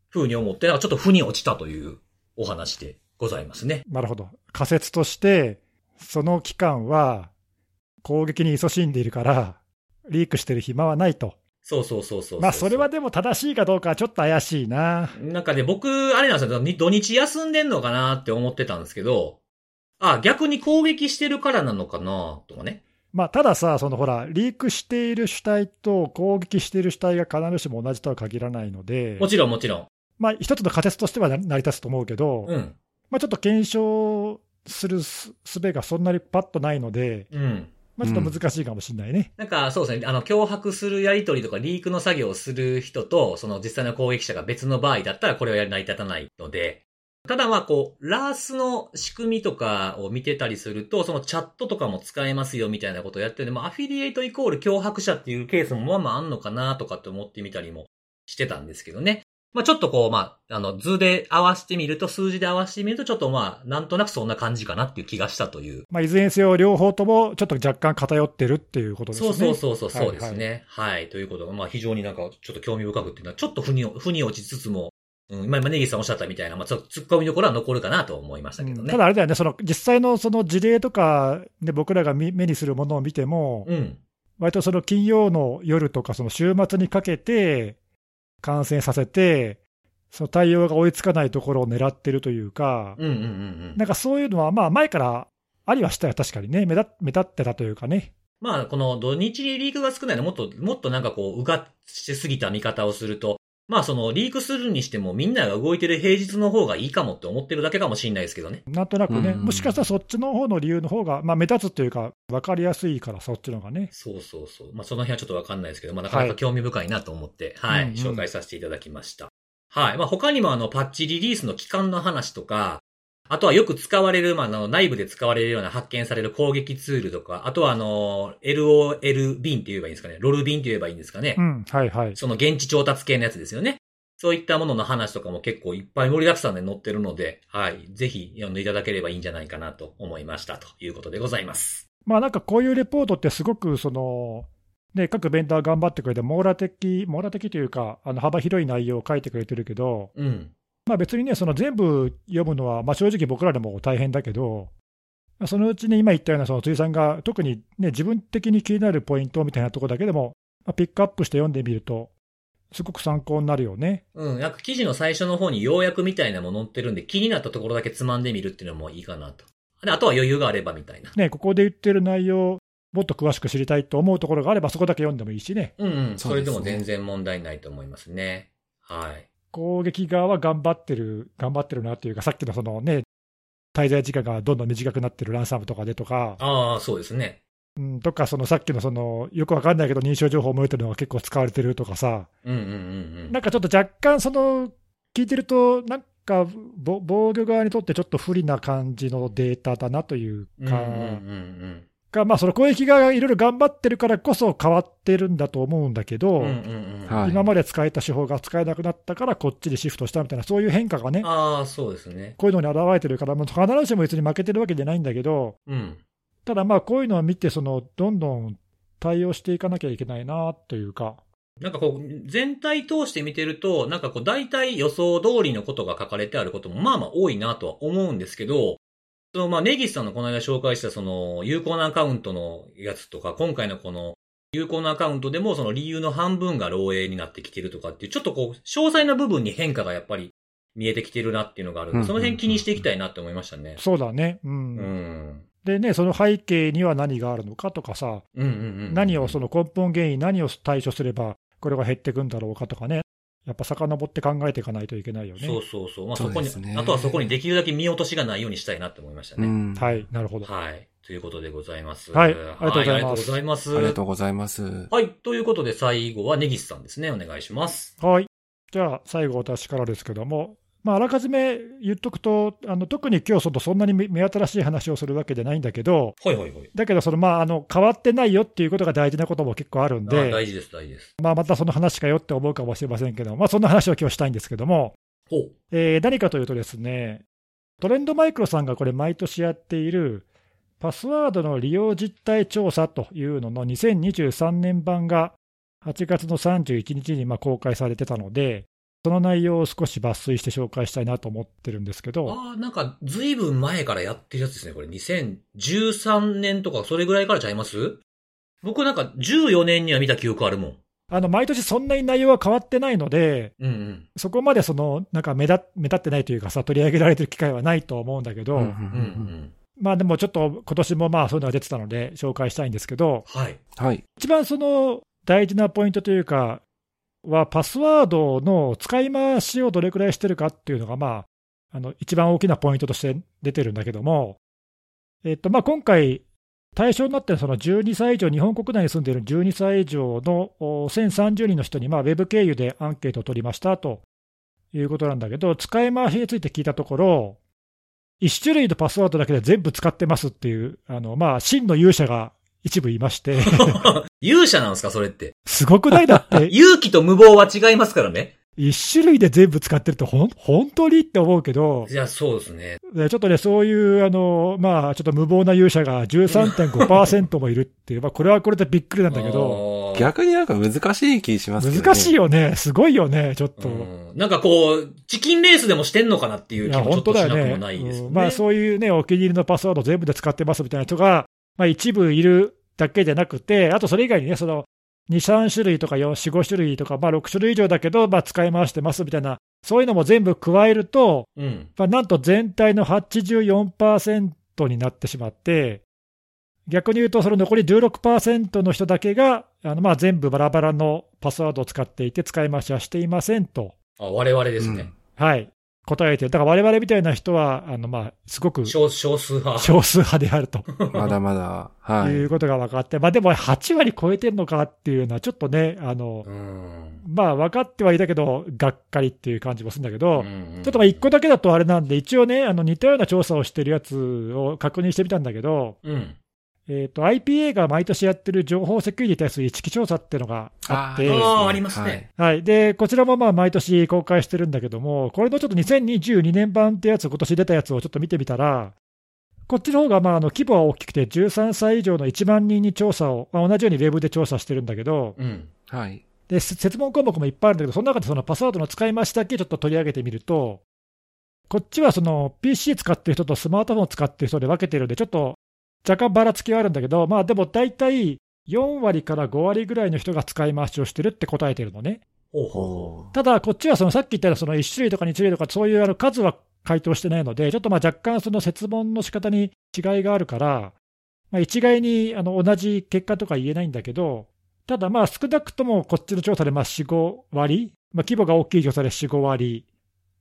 風に思って、なんかちょっと負に落ちたというお話でございますね。なるほど。仮説として、その期間は攻撃に勤しんでいるから、リークしてる暇はないと。そうそうそうそううまあ、それはでも正しいかどうかはちょっと怪しいな。なんかね、僕、あれなんですよ。に土日休んでんのかなって思ってたんですけど、あ、逆に攻撃してるからなのかなとかね。まあ、たださ、そのほら、リークしている主体と攻撃している主体が必ずしも同じとは限らないので、もちろんもちろん。まあ、一つの仮説としては成り立つと思うけど、うん。まあ、ちょっと検証するす術がそんなにパッとないので、うん。まあ、ちょっと難しいかもしれないね。なんか、そうですね。あの、脅迫するやり取りとかリークの作業をする人と、その実際の攻撃者が別の場合だったら、これはやり成り立たないので、ただまあ、こう、ラースの仕組みとかを見てたりすると、そのチャットとかも使えますよみたいなことをやってるんで、まあ、アフィリエイトイコール脅迫者っていうケースもまあまああんのかなとかって思ってみたりもしてたんですけどね。まあ、ちょっとこう、まあ、あの、図で合わせてみると、数字で合わせてみると、ちょっとまあ、なんとなくそんな感じかなっていう気がしたというまあ、いずれにせよ、両方ともちょっと若干偏ってるっていうことですね。そうそうそうそう、はいそうですね。はい、ということが、まあ非常になんかちょっと興味深くっていうのは、ちょっと腑に、腑に落ちつつも、うん、今、今ネギさんおっしゃったみたいな、まあちょっと突っ込みどころは残るかなと思いましたけどね。うんただあれだよね、その実際のその事例とか、ね、僕らが見目にするものを見ても、うん。割とその金曜の夜とか、その週末にかけて感染させて、その対応が追いつかないところを狙ってるというか、うんうんうんうん。なんかそういうのは、まあ前からありはしたよ、確かにね、目立目立ってたというかね。まあ、この土日にリークが少ないのもっと、もっとなんかこう、うがしてすぎた見方をすると、まあその、リークするにしてもみんなが動いてる平日の方がいいかもって思ってるだけかもしれないですけどね。なんとなくね、うんもしかしたらそっちの方の理由の方が、まあ目立つというか、分かりやすいから、そっちのがね。そうそうそう。まあその辺はちょっとわかんないですけど、まあなかなか興味深いなと思って、はい、うんうん紹介させていただきました。はい。まあ他にもあの、パッチリリースの期間の話とか、あとはよく使われる、まあ、あの、内部で使われるような発見される攻撃ツールとか、あとはあの、LOL ビンって言えばいいんですかね。ロルビンって言えばいいんですかね。うん、はいはい。その現地調達系のやつですよね。そういったものの話とかも結構いっぱい盛りだくさんで載ってるので、はい。ぜひ読んでいただければいいんじゃないかなと思いましたということでございます。まあなんかこういうレポートってすごくその、ね、各ベンダー頑張ってくれて、網羅的、網羅的というか、あの幅広い内容を書いてくれてるけど、うん。まあ、別にね、その全部読むのは、まあ、正直僕らでも大変だけど、まあそのうちに今言ったような、その辻さんが特に、ね、自分的に気になるポイントみたいなところだけでも、まあ、ピックアップして読んでみると、すごく参考になるよね。うん。なんか記事の最初の方に要約みたいなもの載ってるんで、気になったところだけつまんでみるっていうのもいいかなと。で、あとは余裕があればみたいな。ね、ここで言ってる内容、もっと詳しく知りたいと思うところがあれば、そこだけ読んでもいいしね、うんうん。それでも全然問題ないと思いますね。はい。攻撃側は頑張ってる、頑張ってるなっていうか、さっきのそのね、滞在時間がどんどん短くなってるランサムとかでとか、ああ、そうですね。うん、とか、そのさっきのそのよくわかんないけど、認証情報を漏れてるのが結構使われてるとかさ、うんうんうんうん。なんかちょっと若干、その聞いてると、なんかぼ防御側にとってちょっと不利な感じのデータだなというか、うんうんうんかまあ、その攻撃側がいろいろ頑張ってるからこそ変わってるんだと思うんだけど、うん。うんうんうん。はい今まで使えた手法が使えなくなったから、こっちにシフトしたみたいな、そういう変化がね、ああ、そうですね。こういうのに現れてるから、もう必ずしも別に負けてるわけじゃないんだけど、うん。ただまあ、こういうのを見て、そのどんどん対応していかなきゃいけないなというか、なんかこう、全体通して見てると、なんかこう、大体予想通りのことが書かれてあることも、まあまあ多いなとは思うんですけど、そのまあ、ネギスさんのこの間紹介したその、有効なアカウントのやつとか、今回のこの、有効なアカウントでもその理由の半分が漏洩になってきてるとかっていう、ちょっとこう、詳細な部分に変化がやっぱり見えてきてるなっていうのがあるんで、うんその辺気にしていきたいなって思いましたね。そうだね、うんうん。でね、その背景には何があるのかとかさ、うんうんうん。何をその根本原因、何を対処すれば、これが減っていくんだろうかとかね、やっぱ遡って考えていかないといけないよね。そうそうそう。まあそこに、ねあとはそこにできるだけ見落としがないようにしたいなって思いましたね。うん。はい、なるほど。はい。ということでございます。はいありがとうございますはありがとうございます。ありがとうございます。はい。ということで最後はネギスさんですね。お願いします。はい。じゃあ、最後、私からですけども、まあ、あらかじめ言っとくと、あの特に今日そのそんなに目目新しい話をするわけじゃないんだけど、はいはいはい。だけどその、まあ、あの変わってないよっていうことが大事なことも結構あるんあで、大事です、大事です。まあ、またその話かよって思うかもしれませんけど、まあ、そんな話を今日したいんですけども。えー何かというとですね、トレンドマイクロさんがこれ、毎年やっている、パスワードの利用実態調査というのの2023年版が8月の31日にまあ公開されてたので、その内容を少し抜粋して紹介したいなと思ってるんですけど、ああ、なんか、ずいぶん前からやってるやつですね。これ、2013年とか、それぐらいからちゃいます？僕なんか、14年には見た記憶あるもん。あの毎年そんなに内容は変わってないので、うんうん。そこまでそのなんか目立目立ってないというかさ、取り上げられてる機会はないと思うんだけど、うんうんうんうん。まあでもちょっと今年もまあそういうのが出てたので、紹介したいんですけど、はい。はい。一番その大事なポイントというか、はパスワードの使い回しをどれくらいしてるかっていうのが、まあ、あの一番大きなポイントとして出てるんだけども、えっとまあ、今回、対象になっているその12歳以上、日本国内に住んでいる12歳以上の1030人の人に、まあ、ウェブ経由でアンケートを取りましたということなんだけど、使い回しについて聞いたところ、1種類のパスワードだけで全部使ってますっていう、あのまあ、真の勇者が一部いまして、(laughs) 勇者なんですか、それって？すごくないだって、(laughs) 勇気と無謀は違いますからね。一種類で全部使ってるってほん、本当にって思うけど、いや、そうですね。でちょっとね、そういう、あの、まあ、ちょっと無謀な勇者が13.5%もいるっていう、(laughs) まあ、これはこれでびっくりなんだけど、逆になんか難しい気しますけどね。難しいよね。すごいよね、ちょっと。うんなんかこう、チキンレースでもしてんのかなっていいうや、気もちょっとしなく本当だよね。もないですよね。うんまあ、そういうね、お気に入りのパスワード全部で使ってますみたいな人が、まあ、一部いるだけじゃなくて、あとそれ以外にね、その、2、3種類とか4、4、5種類とか、まあ、6種類以上だけど、まあ、使い回してますみたいな、そういうのも全部加えると、うん。まあ、なんと全体の84%になってしまって、逆に言うと、その残り16%の人だけが、あのまあ全部バラバラのパスワードを使っていて、使い回しはしていませんと、あ、我々ですね。はい、答えてる、だから我々みたいな人は、あのまあすごく少少少数派。数派であると (laughs) まだまだ。はいい。うことが分かって、まあ、でも8割超えてるのかっていうのは、ちょっとね、あのうん。まあ分かってはいたけど、がっかりっていう感じもするんだけど、うんちょっとまあ1個だけだとあれなんで、一応ね、あの似たような調査をしてるやつを確認してみたんだけど、うん。えー、と IPA が毎年やってる情報セキュリティに対する意識調査っていうのがあって、あありますね。い、でこちらもまあ毎年公開してるんだけども、これのちょっと2022年版ってやつ、今年出たやつをちょっと見てみたら、こっちの方がまああの規模は大きくて、13歳以上の1万人に調査を、まあ、同じようにウェブで調査してるんだけど、うん。はい。でせ設問項目もいっぱいあるんだけど、その中でそのパスワードの使い回しだけ？ちょっと取り上げてみると、こっちはその PC 使ってる人とスマートフォン使ってる人で分けてるんで、ちょっと若干ばらつきはあるんだけど、まあでも大体4割から5割ぐらいの人が使い回しをしてるって答えてるのね。ただ、こっちはそのさっき言ったようなその1種類とか2種類とか、そういうあの数は回答してないので、ちょっとまあ若干その設問の仕方に違いがあるから、まあ、一概にあの同じ結果とか言えないんだけど、ただまあ少なくともこっちの調査でまあ4、5割、まあ、規模が大きい調査で4、5割、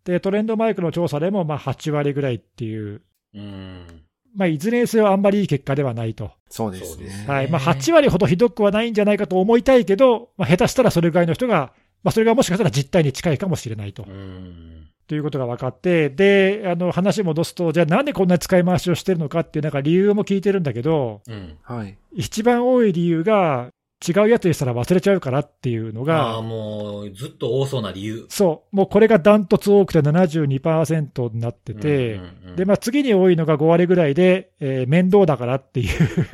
でトレンドマイクの調査でもまあ8割ぐらいっていうう。うん。まあ、いずれにせよあんまりいい結果ではないと。そうですねそうです。はい。まあ、8割ほどひどくはないんじゃないかと思いたいけど、まあ、下手したらそれぐらいの人が、まあ、それがもしかしたら実態に近いかもしれないと。うん。ということが分かって、で、あの、話戻すと、じゃあなんでこんな使い回しをしてるのかっていう、なんか理由も聞いてるんだけど、うん。はい。一番多い理由が、違うやつにしたら忘れちゃうからっていうのああ、が、もう、ずっと多そうな理由。そう、もうこれがダントツ多くて72%になってて、うんうんうんで、まあ、次に多いのが5割ぐらいで、えー面倒だからっていう、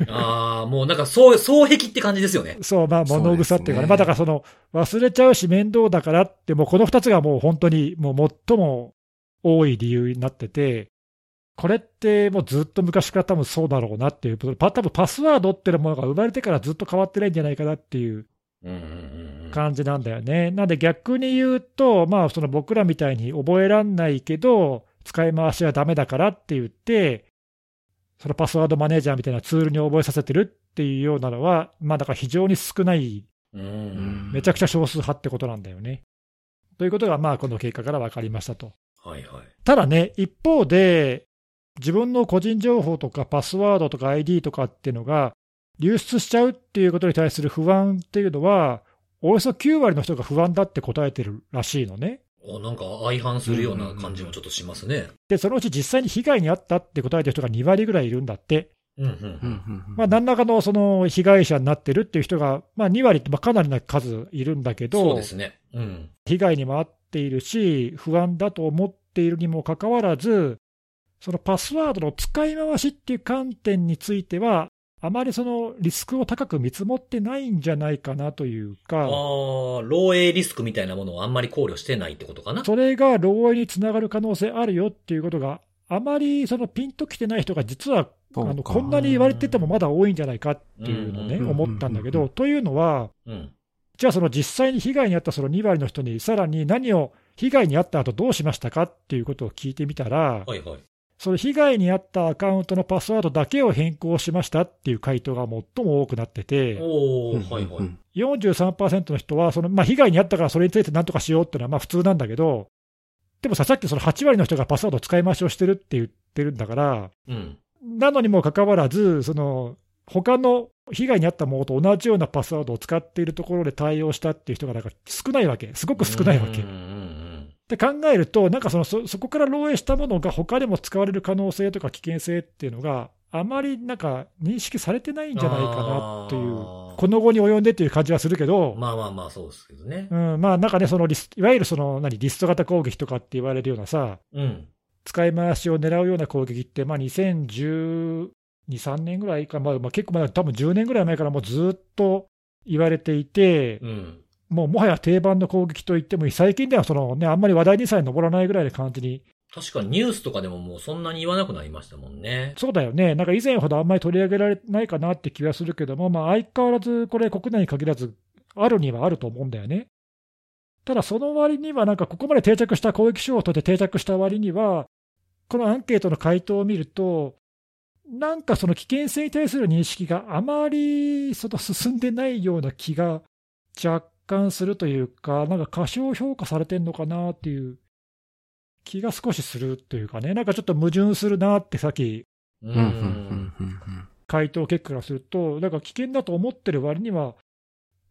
ああ、もうなんか、そう、双璧って感じですよね。そう、まあ、物臭っていうかね、ねまあ、だからその、忘れちゃうし面倒だからって、もうこの2つがもう本当に、もう最も多い理由になってて、これってもうずっと昔から多分そうだろうなっていう、パ多分パスワードっていうものが生まれてからずっと変わってないんじゃないかなっていう。感じなんだよね。なんで逆に言うと、まあ、その僕らみたいに覚えらんないけど、使い回しはダメだからって言って、そのパスワードマネージャーみたいなツールに覚えさせてるっていうようなのは、まあだから非常に少ない、うん。めちゃくちゃ少数派ってことなんだよね。ということが、まあこの結果から分かりましたと。はいはい。ただね、一方で、自分の個人情報とかパスワードとか ID とかっていうのが流出しちゃうっていうことに対する不安っていうのは、およそ9割の人が不安だって答えてるらしいのね。おなんか相反するような感じもちょっとしますね。で、そのうち実際に被害に遭ったって答えてる人が2割ぐらいいるんだって。うんうんうんうんうんまあ、何らかのその被害者になってるっていう人が、まあ、2割ってまあかなりな数いるんだけそうど、ですね。うん。被害にも遭っているし、不安だと思っているにもかかわらず、そのパスワードの使い回しっていう観点については、あまりそのリスクを高く見積もってないんじゃないかなというああ、か、漏洩リスクみたいなものをあんまり考慮してないってことかな？それが漏洩につながる可能性あるよっていうことが、あまりそのピンときてない人が実はあのこんなに言われててもまだ多いんじゃないかっていうのをね、うん思ったんだけど、というのは、うん。じゃあその実際に被害に遭ったその2割の人に、さらに何を被害に遭った後どうしましたかっていうことを聞いてみたら、はいはい。その被害に遭ったアカウントのパスワードだけを変更しましたっていう回答が最も多くなってて、はいはい。43%の人はその、まあ、被害に遭ったからそれについて何とかしようっていうのはまあ普通なんだけど、でもさ、さっきその8割の人がパスワードを使い回しをしてるって言ってるんだから、うん。なのにもかかわらず、その他の被害に遭ったものと同じようなパスワードを使っているところで対応したっていう人がなんか少ないわけ、すごく少ないわけ。うんうんうんって考えると、なんかそのそそこから漏洩したものが他でも使われる可能性とか危険性っていうのが、あまりなんか認識されてないんじゃないかなっていう、この後に及んでっていう感じはするけど、まあまあまあ、そうですけどね。うん、まあなんかね、そのリスいわゆるその何リスト型攻撃とかって言われるようなさ、うん。使い回しを狙うような攻撃って、まあ、2012、3年ぐらいか、まあ、まあ結構まだ多分10年ぐらい前からもうずっと言われていて、うん。もうもはや定番の攻撃と言ってもいい、最近ではその、ね、あんまり話題にさえ上らないぐらいの感じに、確かにニュースとかでももうそんなに言わなくなりましたもんね。そうだよね、なんか以前ほどあんまり取り上げられないかなって気はするけども、まあ、相変わらずこれ、国内に限らず、あるにはあると思うんだよね。ただ、その割には、なんかここまで定着した攻撃手法として定着した割には、このアンケートの回答を見ると、なんかその危険性に対する認識があまりその進んでないような気が若干するというか、なんか過小評価されてんのかなっていう気が少しするというかね、なんかちょっと矛盾するなってさっき回答結果からすると、なんか危険だと思ってる割には、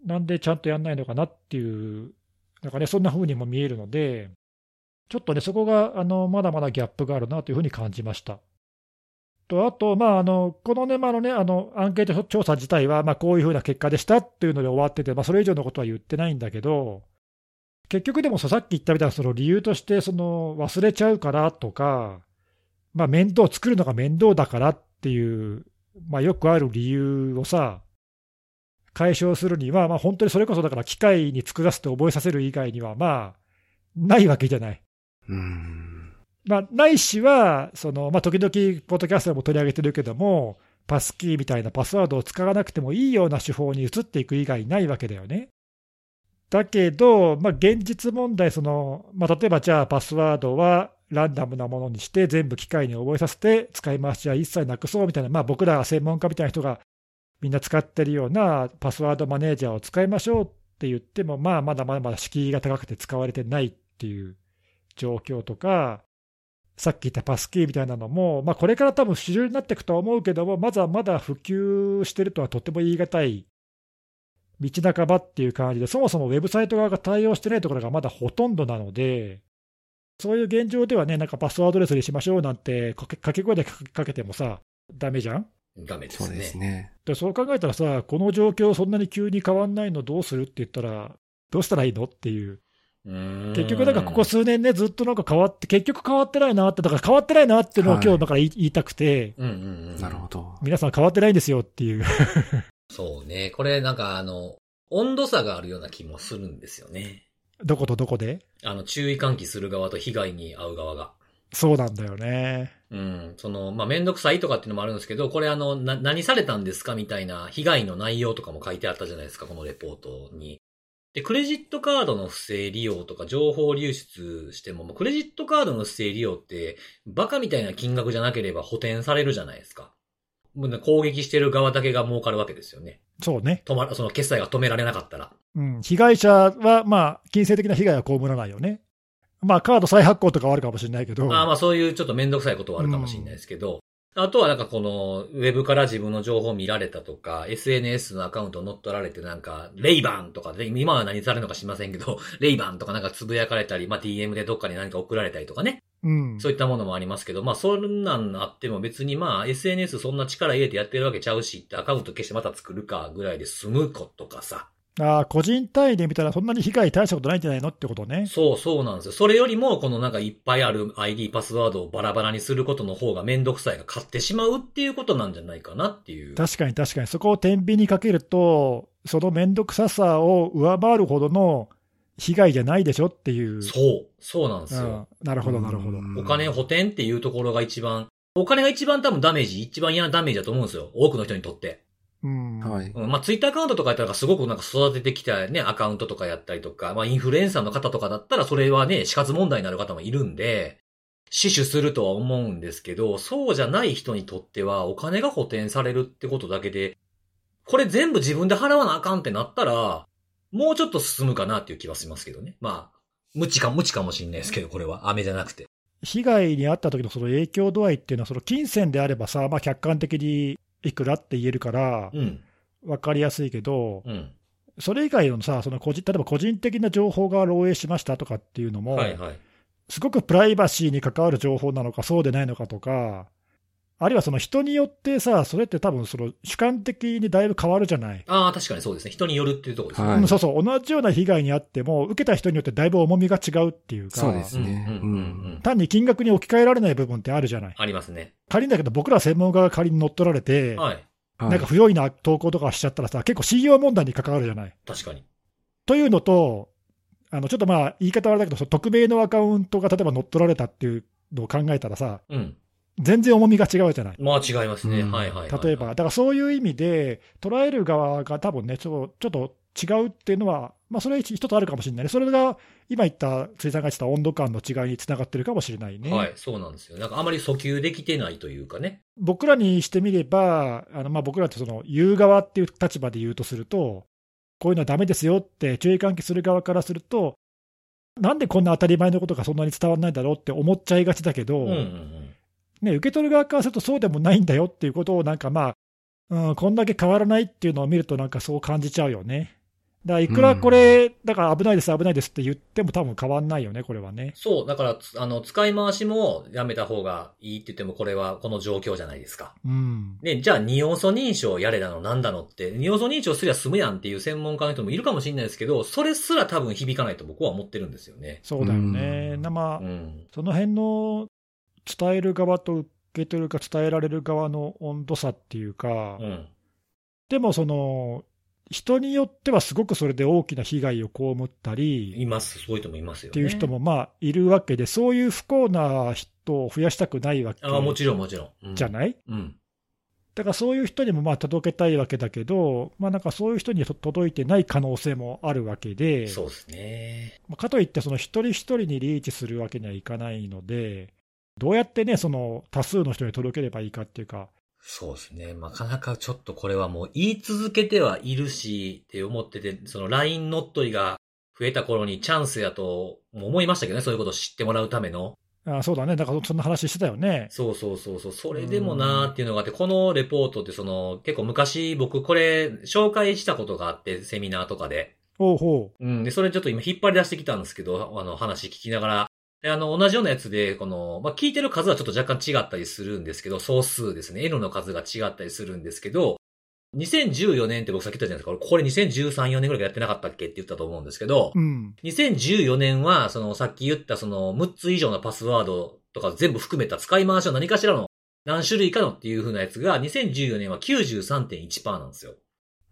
なんでちゃんとやんないのかなっていう、なんかね、そんな風にも見えるので、ちょっとね、そこがあのまだまだギャップがあるなというふうに感じました。とあと、まあ、あのこのね、まあのね、あのアンケート調査自体は、まあ、こういうふうな結果でしたっていうので終わってて、まあ、それ以上のことは言ってないんだけど、結局でもささっき言ったみたいなその理由として、その忘れちゃうからとか、まあ、面倒、作るのが面倒だからっていう、まあ、よくある理由をさ、解消するには、まあ、本当にそれこそだから機械に作らせて覚えさせる以外には、まあ、ないわけじゃない。うん。まあ、ないしは、そのまあ、時々、ポッドキャストでも取り上げてるけども、パスキーみたいなパスワードを使わなくてもいいような手法に移っていく以外ないわけだよね。だけど、まあ、現実問題その、まあ、例えばじゃあパスワードはランダムなものにして、全部機械に覚えさせて、使い回しは一切なくそうみたいな、まあ、僕ら専門家みたいな人がみんな使ってるようなパスワードマネージャーを使いましょうって言っても、まあ、まだまだまだ敷居が高くて使われてないっていう状況とか、さっき言ったパスキーみたいなのも、まあ、これから多分主流になっていくとは思うけども、まずはまだ普及してるとはとても言い難い道半ばっていう感じで、そもそもウェブサイト側が対応してないところがまだほとんどなので、そういう現状ではね、なんかパスワードレスにしましょうなんて、掛け声でかけてもさ、だめじゃん？ダメですね。そうですね。でそう考えたらさ、この状況、そんなに急に変わんないのどうするって言ったら、どうしたらいいのっていう。結局、なんかここ数年ね、ずっとなんか変わって、結局変わってないなって、だから変わってないなっていうのを今日だから言い,、たくて、うんうんうん、なるほど。皆さん変わってないんですよっていう。そうね。これなんかあの、温度差があるような気もするんですよね。どことどこで？あの、注意喚起する側と被害に遭う側が。そうなんだよね。うん。その、まあ、めんどくさいとかっていうのもあるんですけど、これあの、な、何されたんですかみたいな被害の内容とかも書いてあったじゃないですか、このレポートに。で、クレジットカードの不正利用とか情報流出しても、クレジットカードの不正利用って、バカみたいな金額じゃなければ補填されるじゃないですか。もうね攻撃してる側だけが儲かるわけですよね。そうね。止ま、その決済が止められなかったら。うん。被害者は、まあ、金銭的な被害は被らないよね。まあ、カード再発行とかはあるかもしれないけど。まあまあそういうちょっとめんどくさいことはあるかもしれないですけど、あとはなんかこの、ウェブから自分の情報を見られたとか、SNS のアカウントを乗っ取られてなんか、レイバンとかで、今は何されるのか知りませんけど、(laughs) レイバンとかなんかつぶやかれたり、まあ DM でどっかに何か送られたりとかね。うん。そういったものもありますけど、まあそんなんあっても別にまあ SNS そんな力入れてやってるわけちゃうしってアカウント消してまた作るかぐらいで済むことかさ。ああ、個人単位で見たらそんなに被害大したことないんじゃないのってことね。そうそうなんですよ。それよりも、このなんかいっぱいある ID パスワードをバラバラにすることの方がめんどくさいが勝ってしまうっていうことなんじゃないかなっていう。確かに確かに、そこを天秤にかけると、その面倒くささを上回るほどの被害じゃないでしょっていう。そう。そうなんですよ。うん、なるほど、なるほど。うんお金補填っていうところが一番、お金が一番多分ダメージ、一番嫌なダメージだと思うんですよ。多くの人にとって。うん。はい。うん、まあ、ツイッターアカウントとかやったらすごくなんか育ててきたね、アカウントとかやったりとか、まあ、インフルエンサーの方とかだったらそれはね、死活問題になる方もいるんで、死守するとは思うんですけど、そうじゃない人にとってはお金が補填されるってことだけで、これ全部自分で払わなあかんってなったら、もうちょっと進むかなっていう気はしますけどね。まあ、無知か無知かもしれないですけど、これは。雨じゃなくて。被害に遭った時のその影響度合いっていうのは、その金銭であればさ、まあ、客観的にいくらって言えるから、うん。分かりやすいけど、うん。それ以外のさ、その個人例えば個人的な情報が漏洩しましたとかっていうのも、はいはい。すごくプライバシーに関わる情報なのか、そうでないのかとか、あるいはその人によってさ、それって多分その主観的にだいぶ変わるじゃない？ああ、確かにそうですね。人によるっていうところですね。はいうんそうそう、同じような被害にあっても、受けた人によってだいぶ重みが違うっていうか、そうですね。うんうんうんうん単に金額に置き換えられない部分ってあるじゃない？ありますね。仮にだけど、僕ら専門家が仮に乗っ取られて、はい。はいなんか不用意な投稿とかしちゃったらさ、結構信用問題に関わるじゃない？確かに。というのと、あのちょっとまあ言い方はあれだけど、その匿名のアカウントが例えば乗っ取られたっていうのを考えたらさ、うん。全然重みが違うじゃない。まあ違いますね。うんはいはいはい。例えば、だからそういう意味で、捉える側が多分ね、ちょっとちょっと違うっていうのは、まあ、それは一つあるかもしれないね、それが今言った、辻さんが言ってた温度感の違いにつながってるかもしれないね。はい、そうなんですよ。なんかあまり訴求できてないというかね。僕らにしてみれば、あのまあ僕らってその言う側っていう立場で言うとすると、こういうのはダメですよって注意喚起する側からすると、なんでこんな当たり前のことがそんなに伝わらないんだろうって思っちゃいがちだけど、うんうんうん。ね、受け取る側からするとそうでもないんだよっていうことを、なんかまあ、うん、こんだけ変わらないっていうのを見ると、なんかそう感じちゃうよね。だからいくらこれ、だから危ないです、危ないですって言っても、多分変わんないよね、これはね。そう、だから、つあの、使い回しもやめた方がいいって言っても、これはこの状況じゃないですか。うん、ね、じゃあ二要素認証やれだのなんだのって、二要素認証すりゃ済むやんっていう専門家の人もいるかもしれないですけど、それすら多分響かないと僕は思ってるんですよね。そうだよね。うんなまあうん。その辺の伝える側と受け取るか伝えられる側の温度差っていうか、うん。でもその、人によってはすごくそれで大きな被害を被ったりいます。そういう人もいますよね。っていう人もまあいるわけで、そういう不幸な人を増やしたくないわけああ、もちろんもちろん。うんじゃない？うん。だからそういう人にもまあ届けたいわけだけど、まあ、なんかそういう人にと届いてない可能性もあるわけで、そうですね。まあかといって、その一人一人にリーチするわけにはいかないので、どうやってね、その多数の人に届ければいいかっていうか、そうですね。なかなかちょっとこれはもう言い続けてはいるし、って思ってて、その LINE 乗っ取りが増えた頃にチャンスやとも思いましたけどね、そういうことを知ってもらうための。あそうだね。だからそんな話してたよね。そうそうそうそう。それでもなーっていうのがあって、このレポートってその、結構昔僕これ紹介したことがあって、セミナーとかで。ほうほうん。で、それちょっと今引っ張り出してきたんですけど、あの話聞きながら。であの、同じようなやつで、この、まあ、聞いてる数はちょっと若干違ったりするんですけど、総数ですね。N の数が違ったりするんですけど、2014年って僕さっき言ったじゃないですか。これ2013、4年ぐらいやってなかったっけって言ったと思うんですけど、う。うん。2014年は、そのさっき言ったその6つ以上のパスワードとか全部含めた使い回しの何かしらの何種類かのっていう風なやつが2014年は93.1%なんですよ。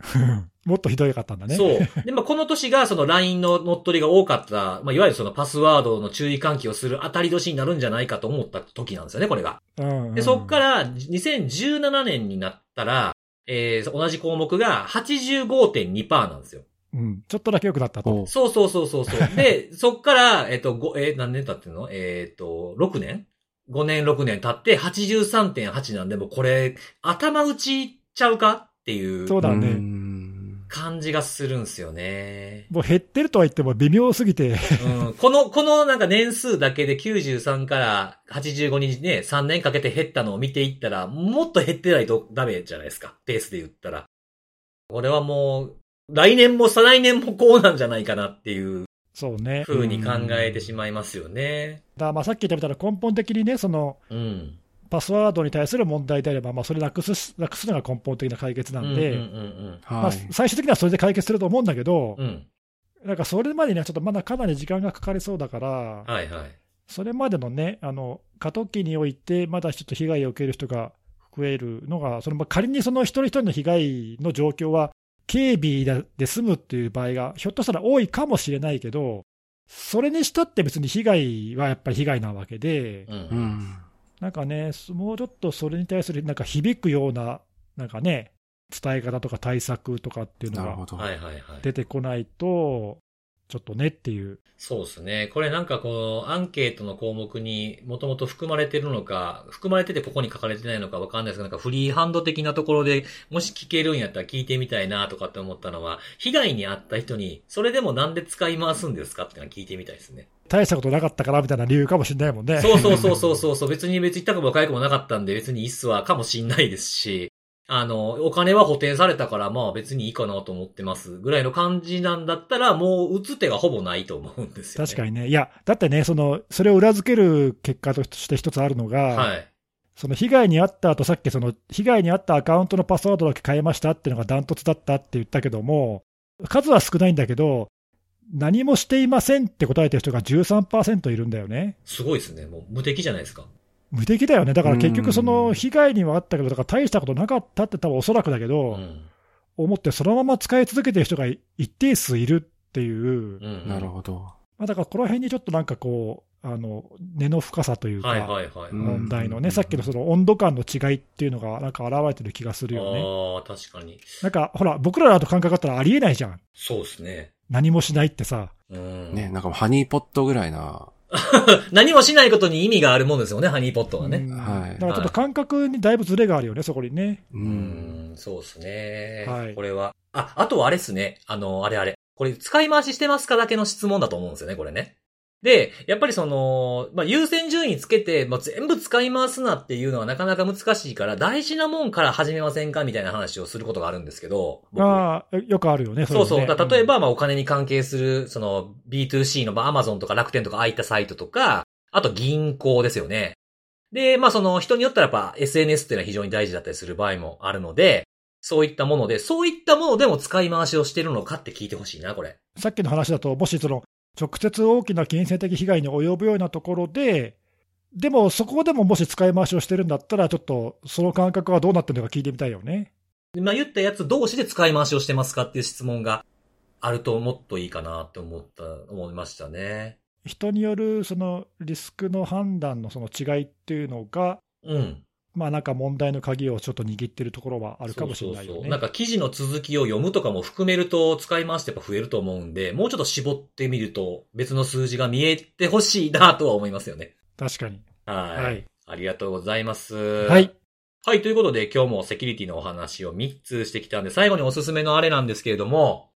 (laughs) もっとひどいかったんだね。そう。で、まあ、この年がその LINE の乗っ取りが多かった、まあ、いわゆるそのパスワードの注意喚起をする当たり年になるんじゃないかと思った時なんですよね、これが。うん、うん。で、そっから2017年になったら、えー、同じ項目が85.2%なんですよ。うん。ちょっとだけ良くなったと。おそうそうそうそうそう。(laughs) で、そっから、えっと、ご、えー何年経ってんの？えっと、6年 ?5 年、6年経って83.8なんで、もうこれ、頭打ちちゃうか？っていうそうだね。ん感じがするんですよね。もう減ってるとは言っても微妙すぎて、うん、この、このなんか年数だけで93から85にね、3年かけて減ったのを見ていったら、もっと減ってないとダメじゃないですか。ペースで言ったら。これはもう、来年も再来年もこうなんじゃないかなっていうそうね。風に考えてしまいますよね。だまあさっき言ったみたいな根本的にね、そのうん。パスワードに対する問題であれば、まあそれなくす、なくすのが根本的な解決なんで。最終的にはそれで解決すると思うんだけどうん、うん。なんかそれまでにはちょっとまだかなり時間がかかりそうだから、はいはい。それまでのね、あの過渡期において、まだちょっと被害を受ける人が増えるのが、そのまあ仮にその一人一人の被害の状況は、警備でで済むっていう場合が、ひょっとしたら多いかもしれないけど、それにしたって別に被害はやっぱり被害なわけで、うん。う。ん。なんかね、もうちょっとそれに対するなんか響くような、なんかね、伝え方とか対策とかっていうのが。出てこないと、ちょっとねっていう。そうですね。これなんかこのアンケートの項目にもともと含まれてるのか、含まれててここに書かれてないのかわかんないですけど、なんかフリーハンド的なところでもし聞けるんやったら聞いてみたいなとかって思ったのは、被害に遭った人に、それでもなんで使い回すんですかっていうのは聞いてみたいですね。大したことなかったからみたいな理由かもしれないもんね。そうそうそうそうそうそう。別に別に痛くも痒くもなかったんで別にいいっすわかもしんないですし、あの、お金は補填されたからまあ別にいいかなと思ってますぐらいの感じなんだったらもう打つ手がほぼないと思うんですよ、ね。確かにね。いや、だってね、その、それを裏付ける結果として一つあるのが、はい。その被害に遭った後、さっきその、被害に遭ったアカウントのパスワードだけ変えましたっていうのがダントツだったって言ったけども、数は少ないんだけど、何もしていませんって答えてる人が13%いるんだよね。すごいですね。もう無敵じゃないですか。無敵だよね。だから結局そうんの被害にはあったけど、だから大したことなかったって多分おそらくだけうど、ん。思ってそのまま使い続けてる人が一定数いるっていう、うん。なるほど。まあ、だからこの辺にちょっとなんかこう、あの、根の深さというか、はいはいはい。うん問題のね、うんさっきのその温度感の違いっていうのがなんか現れてる気がするよね。ああ、確かに。なんかほら、僕らだと感覚だったらありえないじゃん。そうですね。何もしないってさ。うん。ね、なんかもうハニーポットぐらいな。(laughs) 何もしないことに意味があるもんですよね、ハニーポットはね。うんはいだからちょっと感覚にだいぶズレがあるよね、そこにね。う。うんん、そうですね。はいこれは。あ、あとはあれですね。あの、あれあれ。これ使い回ししてますかだけの質問だと思うんですよね、これね。で、やっぱりその、まあ、優先順位つけて、まあ、全部使い回すなっていうのはなかなか難しいから、大事なもんから始めませんかみたいな話をすることがあるんですけど。僕ああ、よくあるよね、そうそう。れねだ例え、ば、まあ、お金に関係する、その、B2C の、まあ、アマゾンとか楽天とかああいったサイトとか、あと銀行ですよね。で、まあ、その、人によったらやっぱ SNS っていうのは非常に大事だったりする場合もあるので、そういったもので、そういったものでも使い回しをしてるのかって聞いてほしいな、これ。さっきの話だと、もしその、直接大きな金銭的被害に及ぶようなところで、でもそこでももし使い回しをしてるんだったら、ちょっとその感覚はどうなってるのか聞いてみたいよね。でまあ、言ったやつ同士で使い回しをしてますかっていう質問があるともっといいかなって思った、思いましたね。人によるそのリスクの判断のその違いっていうのが、うん。まあなんか問題の鍵をちょっと握ってるところはあるかもしれないよね。そうそうそうなんか記事の続きを読むとかも含めると使い回してやっぱ増えると思うんで、もうちょっと絞ってみると別の数字が見えてほしいなとは思いますよね。確かに。はい。はい。ありがとうございます。は。い。はい、ということで今日もセキュリティのお話を3つしてきたんで、最後におすすめのあれなんですけれども、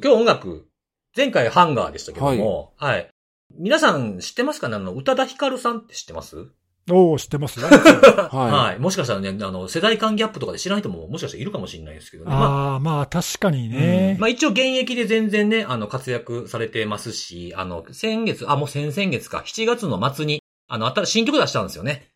今日音楽、前回ハンガーでしたけども、はい。皆さん知ってますかね？あの、宇多田ヒカルさんって知ってます？おお知ってますよ。(laughs) ははい。もしかしたらね、あの、世代間ギャップとかで知らない人ももしかしたらいるかもしれないですけどね。まあああ、まあ確かにね。まあ一応現役で全然ね、あの、活躍されてますし、あの、先月、あ、もう先々月か、7月の末に、あの、新曲出したんですよね。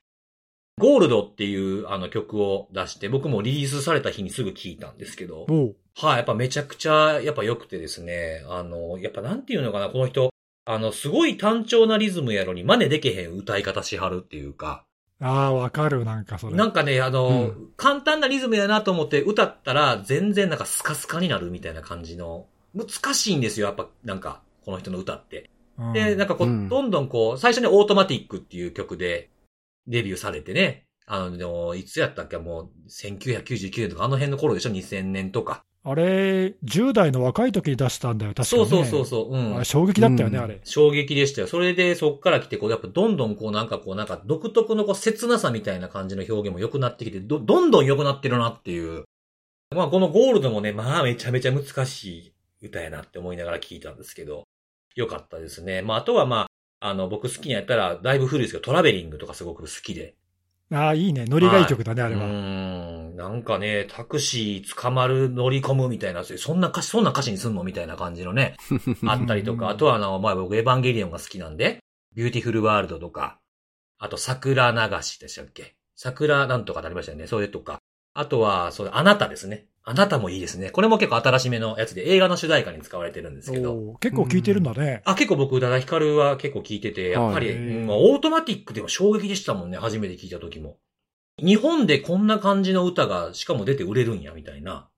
ゴールドっていうあの曲を出して、僕もリリースされた日にすぐ聴いたんですけど、はい、やっぱめちゃくちゃ、やっぱ良くてですね、あの、やっぱなんていうのかな、この人、あの、すごい単調なリズムやのに真似できへん歌い方しはるっていうか、ああ、わかる、なんかそれ。なんかね、あの、う簡単なリズムやなと思って歌ったら全然なんかスカスカになるみたいな感じの、難しいんですよ、やっぱなんか、この人の歌って。うんで、なんかこう、うんどんどんこう、最初にオートマティックっていう曲でデビューされてね、あの、でも、いつやったっけもう、1999年とかあの辺の頃でしょ ?2000 年とか。あれ、10代の若い時に出したんだよ、確かに、ね。そうそうそうそう、うん。衝撃だったよね、うんあれ。衝撃でしたよ。それでそっから来て、こう、やっぱどんどんこうなんかこうなんか独特のこう切なさみたいな感じの表現も良くなってきて、ど、どんどん良くなってるなっていう。まあこのゴールドもね、まあめちゃめちゃ難しい歌やなって思いながら聞いたんですけど、良かったですね。まああとはまあ、あの僕好きなやったらだいぶ古いですけど、 traveling とかすごく好きで。ああ、いいね。ノリがいい曲だね、あれは。うーん。なんかね、タクシー捕まる乗り込むみたいな、そんな歌詞、そんな歌詞にすんのみたいな感じのね。(laughs) あったりとか、あとはあの、まあ僕エヴァンゲリオンが好きなんで、 Beautiful World とか、あと桜流しでしたっけ？桜なんとかなりましたよね。それとか。あとは、それ、あなたですね。あなたもいいですね。これも結構新しめのやつで映画の主題歌に使われてるんですけど。結構聴いてるんだね。あ、結構僕、宇多田ヒカルは結構聞いてて、やっぱり、はいうんまあオートマティックでも衝撃でしたもんね、初めて聞いた時も。日本でこんな感じの歌が、しかも出て売れるんや、みたいな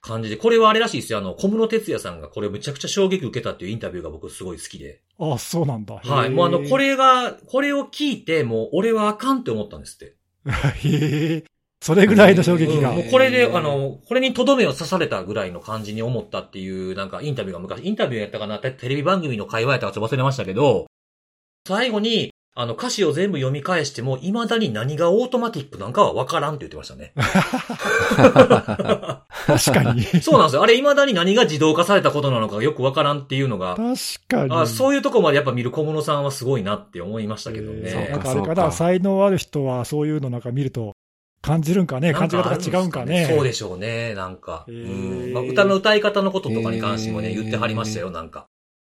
感じで。これはあれらしいですよ。あの、小室哲也さんがこれめちゃくちゃ衝撃受けたっていうインタビューが僕すごい好きで。あそうなんだ。はい。もうあの、これ。れが、これを聞いて、もう俺はあかんって思ったんですって。(laughs) へえ。それぐらいの衝撃が。うんもうこれで、あの、これにとどめを刺されたぐらいの感じに思ったっていう、なんかインタビューが昔、インタビューやったかなテテレビ番組の会話やったかちょっと忘れましたけど、最後に、あの、歌詞を全部読み返しても、未だに何がオートマティックなんかはわからんって言ってましたね。確かに。そうなんですよ。あれ未だに何が自動化されたことなのかよくわからんっていうのが、確かに。あそういうとこまでやっぱ見る小室さんはすごいなって思いましたけどえね。ーなんかあれかな、才能ある人はそういうのなんか見ると感じるんかね、感じ方が違うんかね？そうでしょうね、なんか。へうーんまあ、歌の歌い方のこととかに関してもね、言ってはりましたよ、なんか。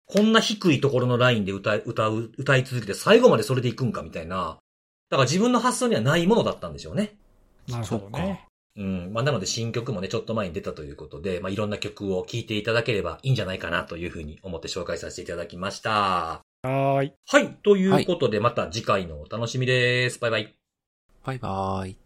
こんな低いところのラインで歌い、歌う、歌い続けて最後までそれでいくんかみたいな。だから自分の発想にはないものだったんでしょうね。なるほどね。うん。まあ、なので新曲もね、ちょっと前に出たということで、まあ、いろんな曲を聴いていただければいいんじゃないかなというふうに思って紹介させていただきました。はーい。はい。ということで、また次回のお楽しみです。バイバイ。バイバーイ。